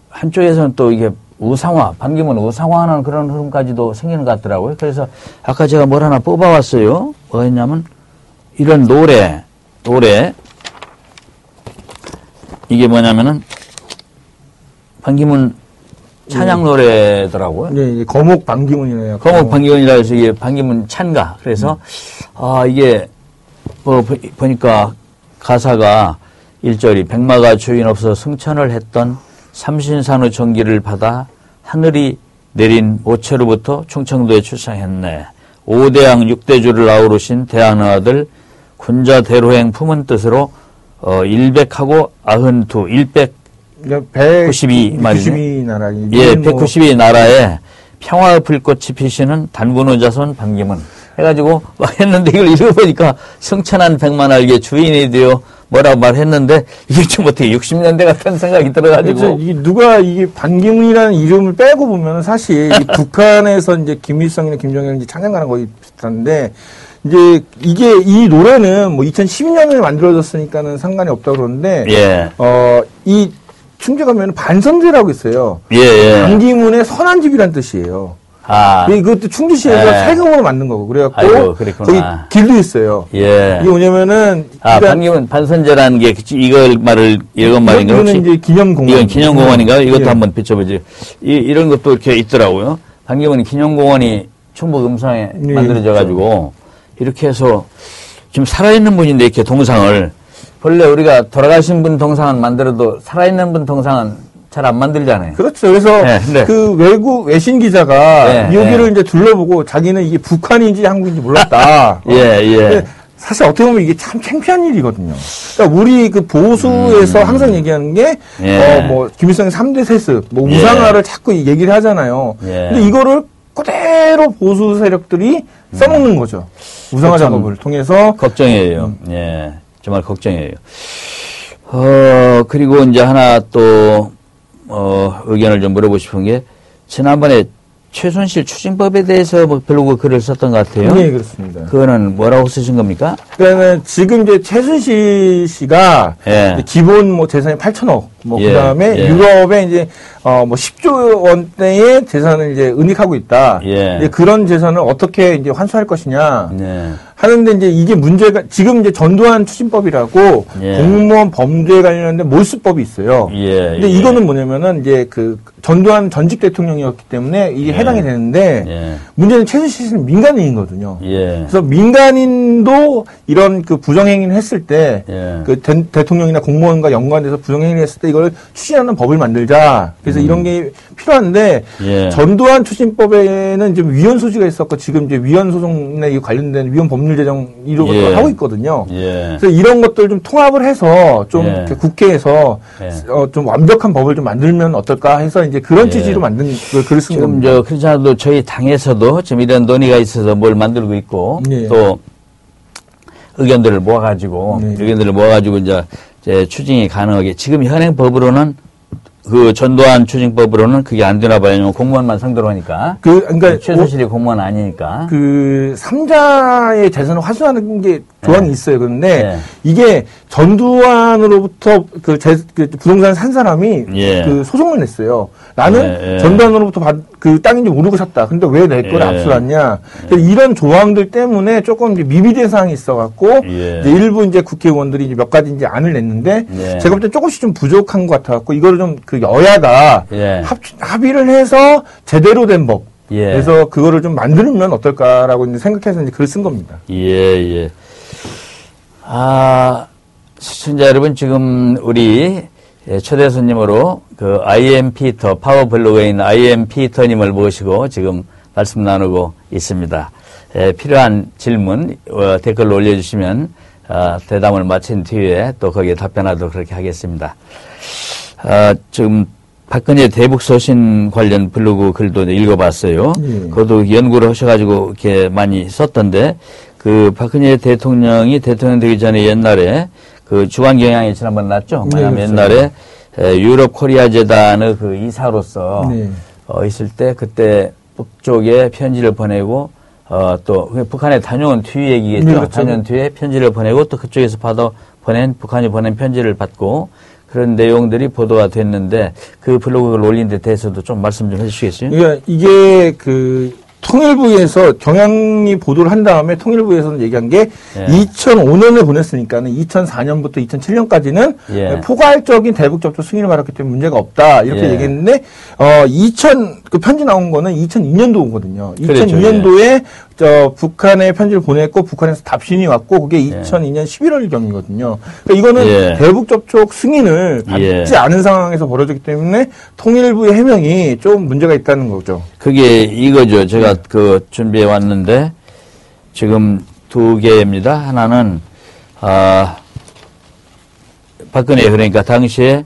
한쪽에서는 또 이게 우상화, 반기문 우상화하는 그런 흐름까지도 생기는 것 같더라고요. 그래서 아까 제가 뭘 하나 뽑아왔어요. 뭐가 있냐면 이런 노래, 노래. 이게 뭐냐면은 반기문 찬양 노래더라고요. 네, 거목 반기문이네요. 거목 반기문이라 해서 이게 반기문 찬가. 그래서 아 이게 뭐 보- 보니까 가사가 일절이 백마가 주인 없어 승천을 했던 삼신산후 전기를 받아 하늘이 내린 모체로부터 충청도에 출생했네. 오대양 육대주를 아우르신 대한의 아들 군자 대로행 품은 뜻으로 어 일백하고 아흔두 일백 192 말이네. 192 나라. 예, 뭐192 나라에 평화의 불꽃이 피시는 단군의 자손 반기문 해가지고 막 했는데 이걸 읽어보니까 성천한 백만 알게 주인이 되어 뭐라고 말했는데 이게 좀 어떻게 60년대 같은 생각이 들어가지고 그래서 이게 누가 이게 반기문이라는 이름을 빼고 보면 사실 이 <laughs> 북한에서 이제 김일성이나 김정일이 이제 찬양가는 거의 비슷한데 이제 이게 이 노래는 뭐 2012년에 만들어졌으니까는 상관이 없다고 그러는데 예, 어이 충주 가면 반선제라고 있어요. 예, 예. 반기문의 선한 집이란 뜻이에요. 아, 이것도 충주시에서 예. 세금으로 만든 거고 그래갖고 아이고. 거기 길도 있어요. 예. 이게 뭐냐면은 아, 반기문 반선제라는 게 이걸 말을 이건 말인가 이거는 혹시 이제 기념공원. 이건 기념공원인가요? 이것도 예. 한번 비춰보죠. 이, 이런 것도 이렇게 있더라고요. 반기문 기념공원이 충북 음성에 네, 만들어져 가지고 이렇게 해서 지금 살아있는 분인데 이렇게 동상을 원래 우리가 돌아가신 분 동상은 만들어도 살아있는 분 동상은 잘 안 만들잖아요. 그렇죠. 그래서 네, 네. 그 외국 외신 기자가 네, 여기를 네. 이제 둘러보고 자기는 이게 북한인지 한국인지 몰랐다. <laughs> 예, 예. 근데 사실 어떻게 보면 이게 참 창피한 일이거든요. 그러니까 우리 그 보수에서 항상 얘기하는 게, 음. 예. 어, 뭐, 김일성의 3대 세습, 뭐, 예. 우상화를 자꾸 얘기를 하잖아요. 예. 근데 이거를 그대로 보수 세력들이 써먹는 거죠. 우상화 음. 참 작업을 통해서. 걱정이에요. 음. 예, 정말 걱정이에요. 어, 그리고 이제 하나 또, 어, 의견을 좀 물어보고 싶은 게, 지난번에 최순실 추징법에 대해서 뭐 블로그 글을 썼던 것 같아요. 네, 그렇습니다. 그거는 뭐라고 쓰신 겁니까? 그러니까 지금 이제 최순실 씨가 예. 기본 뭐 재산이 8천억 뭐 예, 그다음에 예. 유럽에 이제 어 뭐 10조 원대의 재산을 이제 은닉하고 있다. 예. 이제 그런 재산을 어떻게 이제 환수할 것이냐. 네. 하는데 이제 이게 문제가 지금 이제 전두환 추진법이라고 예. 공무원 범죄 관련된 몰수법이 있어요. 예, 근데 예. 이거는 뭐냐면은 이제 그 전두환 전직 대통령이었기 때문에 이게 예. 해당이 되는데 예. 문제는 최순실 씨는 민간인이거든요. 예. 그래서 민간인도 이런 그 부정행위를 했을 때, 예. 그 대, 대통령이나 공무원과 연관돼서 부정행위를 했을 때 이걸 추진하는 법을 만들자. 그래서 이런 게 필요한데, 음. 예. 전두환 추진법에는 좀 위헌 소지가 있었고, 지금 이제 위헌 소송에 이 관련된 위헌 법률 제정 이런 예. 것도 하고 있거든요. 예. 그래서 이런 것들 좀 통합을 해서 좀 예. 국회에서 예. 어, 좀 완벽한 법을 좀 만들면 어떨까 해서 이제 그런 예. 취지로 만든 그 글을 쓴 지금 겁니다. 저 않아도 저희 당에서도 지금 이런 논의가 있어서 뭘 만들고 있고 예. 또 의견들을 모아가지고 네. 의견들을 모아가지고 이제 추진이 가능하게 지금 현행 법으로는 그 전두환 추징법으로는 그게 안 되나 봐요. 왜냐면 공무원만 상대로 하니까. 그, 그러니까 최순실이 공무원 아니니까. 그 삼자의 재산을 환수하는 게 조항이 네. 있어요. 그런데 네. 이게 전두환으로부터 그, 재, 그 부동산 산 사람이 예. 그 소송을 냈어요. 나는 예, 예. 전두환으로부터 받, 그 땅인지 모르고 샀다. 근데 왜 내걸 예. 압수했냐? 그래서 이런 조항들 때문에 조금 이제 미비된 사항이 있어갖고 예. 이제 일부 이제 국회의원들이 이제 몇 가지 이제 안을 냈는데 예. 제가 볼 때 조금씩 좀 부족한 것 같아갖고 이거를 좀그 여야가 예. 합, 합의를 해서 제대로 된 법. 예. 그래서 그거를 좀 만들면 어떨까라고 이제 생각해서 이제 글을 쓴 겁니다. 예, 예. 아, 시청자 여러분, 지금 우리 예, 초대 손님으로 그 IM 피터, 파워 블로그에 있는 IM 피터님을 모시고 지금 말씀 나누고 있습니다. 예, 필요한 질문 어, 댓글로 올려주시면 어, 대담을 마친 뒤에 또 거기에 답변하도록 그렇게 하겠습니다. 아, 지금 박근혜 대북 소신 관련 블로그 글도 읽어봤어요. 예. 그것도 연구를 하셔가지고 이렇게 많이 썼던데 그 박근혜 대통령이 대통령 되기 전에 옛날에 그 주간 경향이 지난번 났죠. 네, 뭐냐면 그렇죠. 옛날에 에, 유럽 코리아 재단의 그 이사로서 네. 어, 있을 때 그때 북쪽에 편지를 보내고 어, 또 북한에 다녀온 뒤 얘기겠죠. 네, 그렇죠. 다녀온 뒤에 편지를 보내고 또 그쪽에서 받아 보낸 북한이 보낸 편지를 받고 그런 내용들이 보도가 됐는데 그 블로그를 올린 데 대해서도 좀 말씀 좀 해주시겠어요? 그러니까 이게 그 통일부에서 경향이 보도를 한 다음에 통일부에서는 얘기한 게 예. 2005년에 보냈으니까는 2004년부터 2007년까지는 예. 포괄적인 대북 접촉 승인을 받았기 때문에 문제가 없다 이렇게 예. 얘기했는데 어 2000 그 편지 나온 거는 2002년도거든요. 그렇죠, 2002년도에 저 북한에 편지를 보냈고 북한에서 답신이 왔고 그게 예. 2002년 11월 경이거든요. 그러니까 이거는 예. 대북 접촉 승인을 받지 예. 않은 상황에서 벌어졌기 때문에 통일부의 해명이 좀 문제가 있다는 거죠. 그게 이거죠. 제가 네. 그 준비해 왔는데 지금 두 개입니다. 하나는 아 박근혜 그러니까 당시에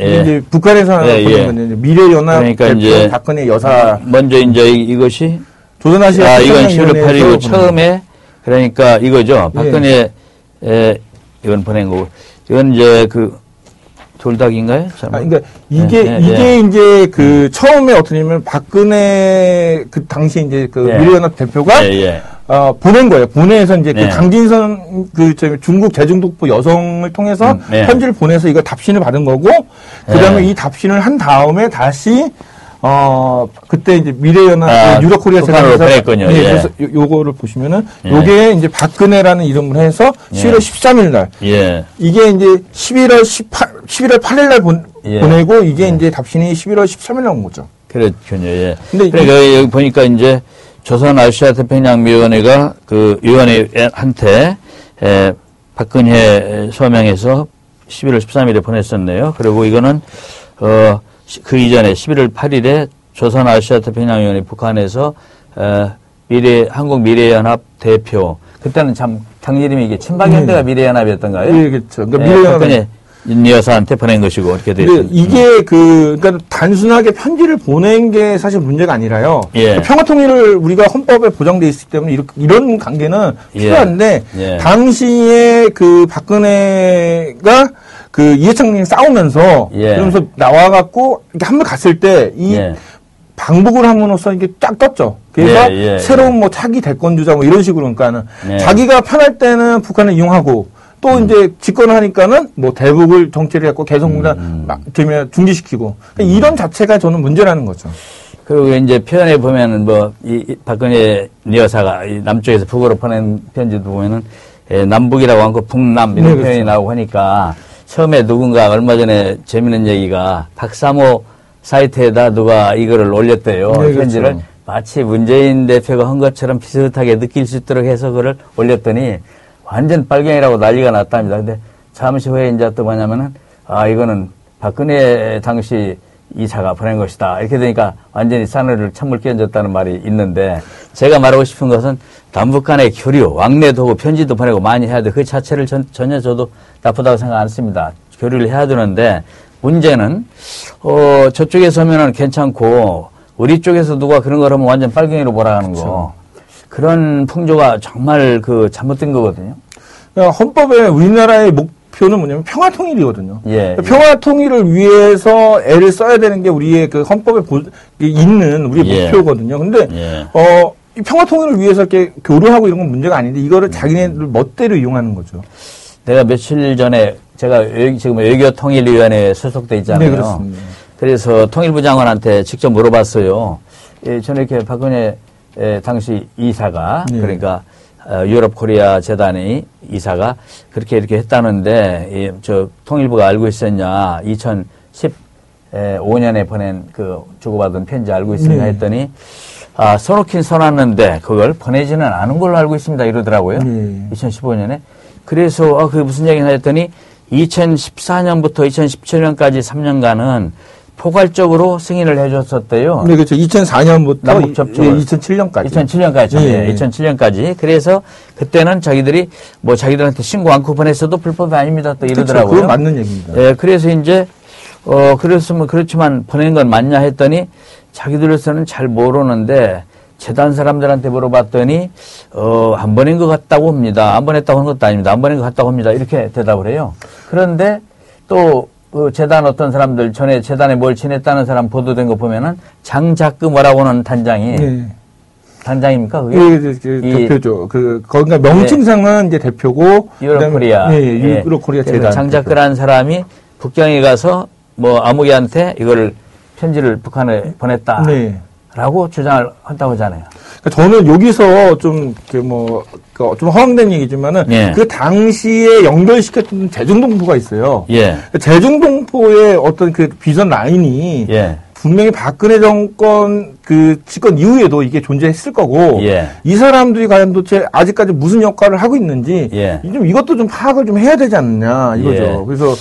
예, 이제 북한에서 예, 보낸 예. 이제 미래연합 그러니까 이제 박근혜 여사 먼저 이제 이- 이것이 조선아시아 아 이건 11월 평양위원회에서 8일이고 보낸 처음에 그러니까 이거죠. 박근혜 에 이건 보낸 거고 이건 이제 그 돌닥인가요? 아, 그러니까 이게 예, 예, 이게 이제 그 처음에 어떠냐면 박근혜 그 당시 이제 그 예. 미래연합 대표가 예, 예. 어, 보낸 거예요. 보내서 이제 네. 그 강진선 그 저기 중국 제중독부 여성을 통해서 음, 네. 편지를 보내서 이거 답신을 받은 거고 그다음에 네. 이 답신을 한 다음에 다시 어 그때 이제 미래연합 아, 유럽 코리아 북한으로 재단에서. 네, 예. 그래서 요, 요거를 보시면은 예. 요게 이제 박근혜라는 이름을 해서 11월 예. 13일 날 예. 이게 이제 11월 18 11월 8일 날 본, 예. 보내고 이게 이제 답신이 11월 13일 날 온 거죠. 그렇군요. 예. 근데 그러니까 여기 보니까 이제 조선 아시아 태평양위원회가 그 위원회한테 에, 박근혜 서명해서 11월 13일에 보냈었네요. 그리고 이거는 어, 시- 그 이전에 11월 8일에 조선 아시아 태평양위원회 북한에서 에, 미래 한국 미래연합 대표 그때는 참 당일이면 이게 친박연대가 미래연합이었던가요? 예, 그렇죠. 그러니까 예, 미래연합 윤 여사한테 보낸 것이고 이렇게 있습니다. 이게 그 그러니까 단순하게 편지를 보낸 게 사실 문제가 아니라요. 예. 평화 통일을 우리가 헌법에 보장돼 있기 때문에 이렇게, 이런 관계는 예. 필요한데 예. 당시에 그 박근혜가 그 이해창님이 싸우면서 예. 그러면서 나와갖고 이렇게 한번 갔을 때이 예. 방북을 함으로써 이게 쫙 떴죠. 그래서 예, 예, 새로운 뭐 차기 대권 주자 뭐 이런 식으로 그러니까는 예. 자기가 편할 때는 북한을 이용하고 또 음. 이제 집권을 하니까는 뭐 대북을 정체를 했고 개성공단 음. 막 중지시키고 그러니까 이런 자체가 저는 문제라는 거죠. 그리고 이제 표현에 보면은 뭐, 이, 이 박근혜 여사가 이 남쪽에서 북으로 보낸 편지도 보면은, 예, 남북이라고 하고 북남 이런 네, 표현이 그렇죠. 나오고 하니까 처음에 누군가 얼마 전에 재밌는 얘기가 박사모 사이트에다 누가 이거를 올렸대요. 네, 그렇죠. 편지를 마치 문재인 대표가 한 것처럼 비슷하게 느낄 수 있도록 해서 그걸 올렸더니 완전 빨갱이라고 난리가 났답니다. 근데 잠시 후에 이제 또 뭐냐면은 아 이거는 박근혜 당시 이사가 보낸 것이다. 이렇게 되니까 완전히 싸늘을 찬물 끼얹었다는 말이 있는데 제가 말하고 싶은 것은 남북 간의 교류, 왕래도 하고 편지도 보내고 많이 해야 돼. 그 자체를 전, 전혀 저도 나쁘다고 생각 안 습니다. 교류를 해야 되는데 문제는 어 저쪽에서 하면은 괜찮고 우리 쪽에서 누가 그런 걸 하면 완전 빨갱이로 몰아가는 거. 그런 풍조가 정말 그 잘못된 거거든요. 그러니까 헌법에 우리나라의 목 표는 뭐냐면 평화 통일이거든요. 예, 그러니까 평화 통일을 위해서 애를 써야 되는 게 우리의 그 헌법에 보- 있는 우리의 예. 목표거든요. 근데 예. 어, 이 평화 통일을 위해서 이렇게 교류하고 이런 건 문제가 아닌데 이거를 자기네들 멋대로 이용하는 거죠. 내가 며칠 전에 제가 외- 지금 외교통일위원회에 소속돼 있잖아요. 네, 그렇습니다. 그래서 통일부 장관한테 직접 물어봤어요. 예, 저는 이렇게 박근혜 예, 당시 이사가 네. 그러니까 어, 유럽 코리아 재단이 이사가 그렇게 이렇게 했다는데 예, 저 통일부가 알고 있었냐? 2015년에 보낸 그 주고받은 편지 알고 있었냐 네. 했더니 아, 써놓긴 써놨는데 그걸 보내지는 않은 걸로 알고 있습니다 이러더라고요. 네. 2015년에. 그래서 아, 그게 무슨 얘기냐 했더니 2014년부터 2017년까지 3년간은 포괄적으로 승인을 해줬었대요. 네, 그렇죠. 2004년부터 남북 접촉을. 2007년까지. 2007년까지, 예, 예. 2007년까지. 그래서 그때는 자기들이 뭐 자기들한테 신고 않고 보냈어도 불법이 아닙니다. 또 그렇죠. 이러더라고요. 그건 맞는 얘기입니다. 예, 그래서 이제, 어, 그랬으면 그렇지만 보낸 건 맞냐 했더니 자기들로서는 잘 모르는데 재단 사람들한테 물어봤더니, 어, 안 보낸 것 같다고 합니다. 안 보냈다고 하는 것도 아닙니다. 안 보낸 것 같다고 합니다. 이렇게 대답을 해요. 그런데 또, 그 재단 어떤 사람들 전에 재단에 뭘 지냈다는 사람 보도된 거 보면은 장자크 뭐라고 하는 단장이 네. 단장입니까 그게? 예, 그, 그 이- 대표죠. 그, 거기가 명칭상은 이제 대표고. 유럽 그다음에- 코리아. 예, 예, 유럽 코리아 그래서 재단. 장자크라는 사람이 북경에 가서 뭐 아무개한테 이거를 편지를 북한에 보냈다 라고 네. 주장을 한다고 하잖아요. 그러니까 저는 여기서 좀, 그 뭐, 그좀 허황된 얘기지만은. 예. 그 당시에 연결시켰던 재중동포가 있어요. 예, 그 재중동포의 어떤 그 비선 라인이. 예, 분명히 박근혜 정권 그 집권 이후에도 이게 존재했을 거고 예. 이 사람들이 과연 도대체 아직까지 무슨 역할을 하고 있는지 예. 좀 이것도 좀 파악을 좀 해야 되지 않느냐 이거죠. 예. 그래서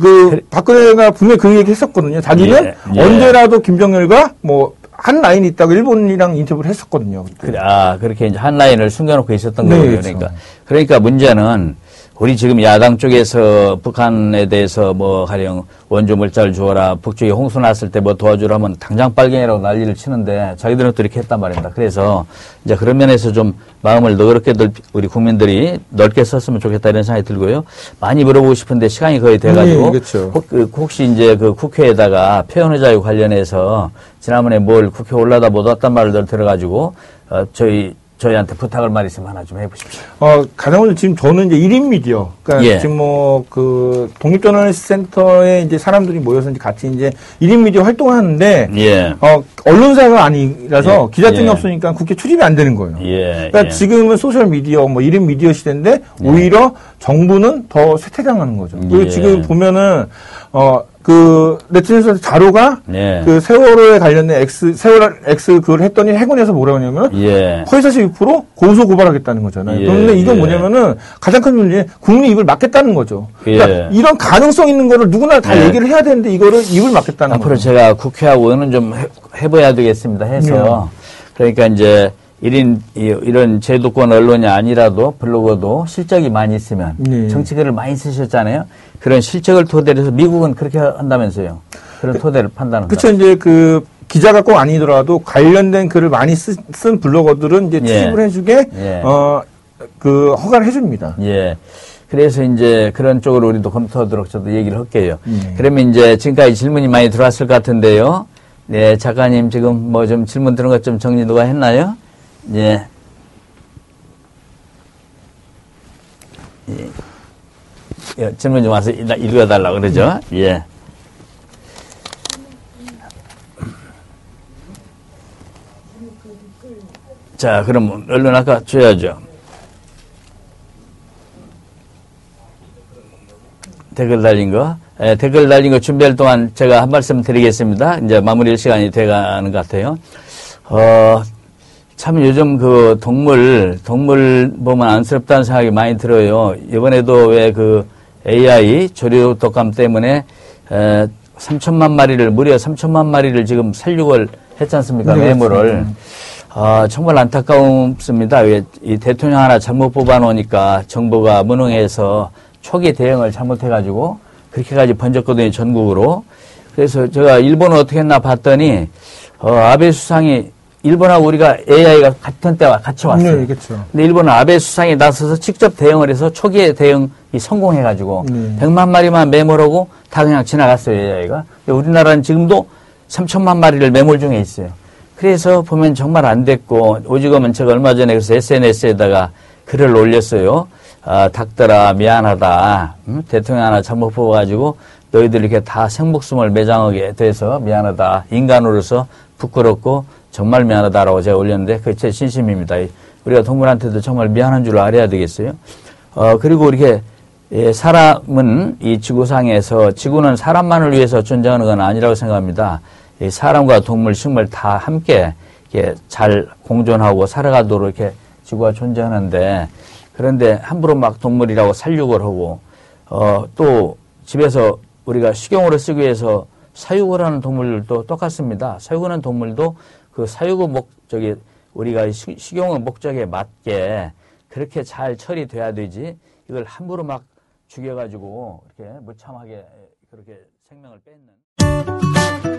그 박근혜가 분명히 그 얘기 했었거든요. 자기는 예. 예. 언제라도 김정일과 뭐 한 라인이 있다고 일본이랑 인터뷰를 했었거든요. 그때. 그래, 아, 그렇게 이제 한 라인을 숨겨놓고 있었던 네, 거예요. 그렇죠. 그러니까. 그러니까 문제는 우리 지금 야당 쪽에서 북한에 대해서 뭐 가령 원조 물자를 주어라 북쪽에 홍수 났을 때 뭐 도와주라면 당장 빨갱이라고 난리를 치는데 자기들은 또 이렇게 했단 말입니다. 그래서 이제 그런 면에서 좀 마음을 너그럽게 넓, 우리 국민들이 넓게 썼으면 좋겠다 이런 생각이 들고요. 많이 물어보고 싶은데 시간이 거의 돼가지고 네, 그렇죠. 혹, 그, 혹시 이제 그 국회에다가 표현의 자유 관련해서 지난번에 뭘 국회 올라다 못 왔단 말을 들어가지고 어, 저희 저희한테 부탁을 말 있으면 하나 좀 해보십시오. 어, 가장 먼저 지금 저는 이제 1인 미디어. 그러니까 예. 지금 뭐, 그, 독립저널센터에 이제 사람들이 모여서 이제 같이 이제 1인 미디어 활동을 하는데, 예. 어, 언론사가 아니라서 예. 기자증이 예. 없으니까 국회 출입이 안 되는 거예요. 예. 그러니까 예. 지금은 소셜미디어, 뭐 1인 미디어 시대인데, 오히려 정부는 더 쇠퇴당하는 거죠. 그리고 예. 지금 보면은, 어, 그, 네티즌에서 자료가 예. 그 세월호에 관련된 X, 세월 X 그걸 했더니 해군에서 뭐라고 하냐면, 예. 허위사실 6% 고소 고발하겠다는 거잖아요. 예, 그런데 이건 예. 뭐냐면은 가장 큰 문제 국민이 입을 막겠다는 거죠. 그러니까 예. 이런 가능성 있는 거를 누구나 다 예. 얘기를 해야 되는데 이거를 입을 막겠다는 앞으로 거죠. 제가 국회하고는 좀 해, 해봐야 되겠습니다. 해서. 그러니까 이제 1인, 이런 제도권 언론이 아니라도 블로거도 실적이 많이 있으면 네. 정치글을 많이 쓰셨잖아요. 그런 실적을 토대로 해서 미국은 그렇게 한다면서요. 그런 토대를 판단한다. 그렇죠. 이제 그 기자가 꼭 아니더라도 관련된 글을 많이 쓰, 쓴 블로거들은 이제 예. 취입을 해주게 예. 어그 허가를 해줍니다. 예. 그래서 이제 그런 쪽으로 우리도 검토하도록 저도 얘기를 할게요. 예. 그러면 이제 지금까지 질문이 많이 들어왔을 것 같은데요. 네, 작가님 지금 뭐 좀 질문 들은 것 좀 정리 누가 했나요? 예. 예, 질문 좀 와서 일- 읽어달라고 그러죠. 예. 자, 그럼 얼른 아까 줘야죠. 댓글 달린 거. 예, 댓글 달린 거 준비할 동안 제가 한 말씀 드리겠습니다. 이제 마무리 시간이 돼가는 것 같아요. 어, 참 요즘 그 동물, 동물 보면 안쓰럽다는 생각이 많이 들어요. 이번에도 왜 그 AI 조류 독감 때문에 에, 3천만 마리를, 무려 3천만 마리를 지금 살육을 했지 않습니까? 네, 매물을. 아, 정말 안타까웠습니다. 왜 이 대통령 하나 잘못 뽑아놓으니까 정부가 무능해서 초기 대응을 잘못해가지고 그렇게까지 번졌거든요, 전국으로. 그래서 제가 일본은 어떻게 했나 봤더니, 어, 아베 수상이 일본하고 우리가 AI가 같은 때와 같이 왔어요. 네, 그렇죠. 근데 일본은 아베 수상이 나서서 직접 대응을 해서 초기에 대응이 성공해가지고 네. 100만 마리만 매몰하고 다 그냥 지나갔어요, AI가. 우리나라는 지금도 3천만 마리를 매몰 중에 있어요. 그래서 보면 정말 안 됐고, 오직은 제가 얼마 전에 그래서 SNS에다가 글을 올렸어요. 아, 닭들아, 미안하다. 음? 대통령 하나 잘못 뽑아가지고 너희들 이렇게 다 생목숨을 매장하게 돼서 미안하다. 인간으로서 부끄럽고 정말 미안하다라고 제가 올렸는데 그게 제 진심입니다. 우리가 동물한테도 정말 미안한 줄 알아야 되겠어요. 어, 그리고 이렇게 예, 사람은 이 지구상에서 지구는 사람만을 위해서 존재하는 건 아니라고 생각합니다. 이 사람과 동물, 식물 다 함께 이렇게 잘 공존하고 살아가도록 이렇게 지구가 존재하는데 그런데 함부로 막 동물이라고 살육을 하고 어, 또 집에서 우리가 식용으로 쓰기 위해서 사육을 하는 동물들도 똑같습니다. 사육하는 동물도 그 사육의 목적이 우리가 시- 식용의 목적에 맞게 그렇게 잘 처리돼야 되지 이걸 함부로 막 죽여가지고 이렇게 무참하게 그렇게 생명을 뺏는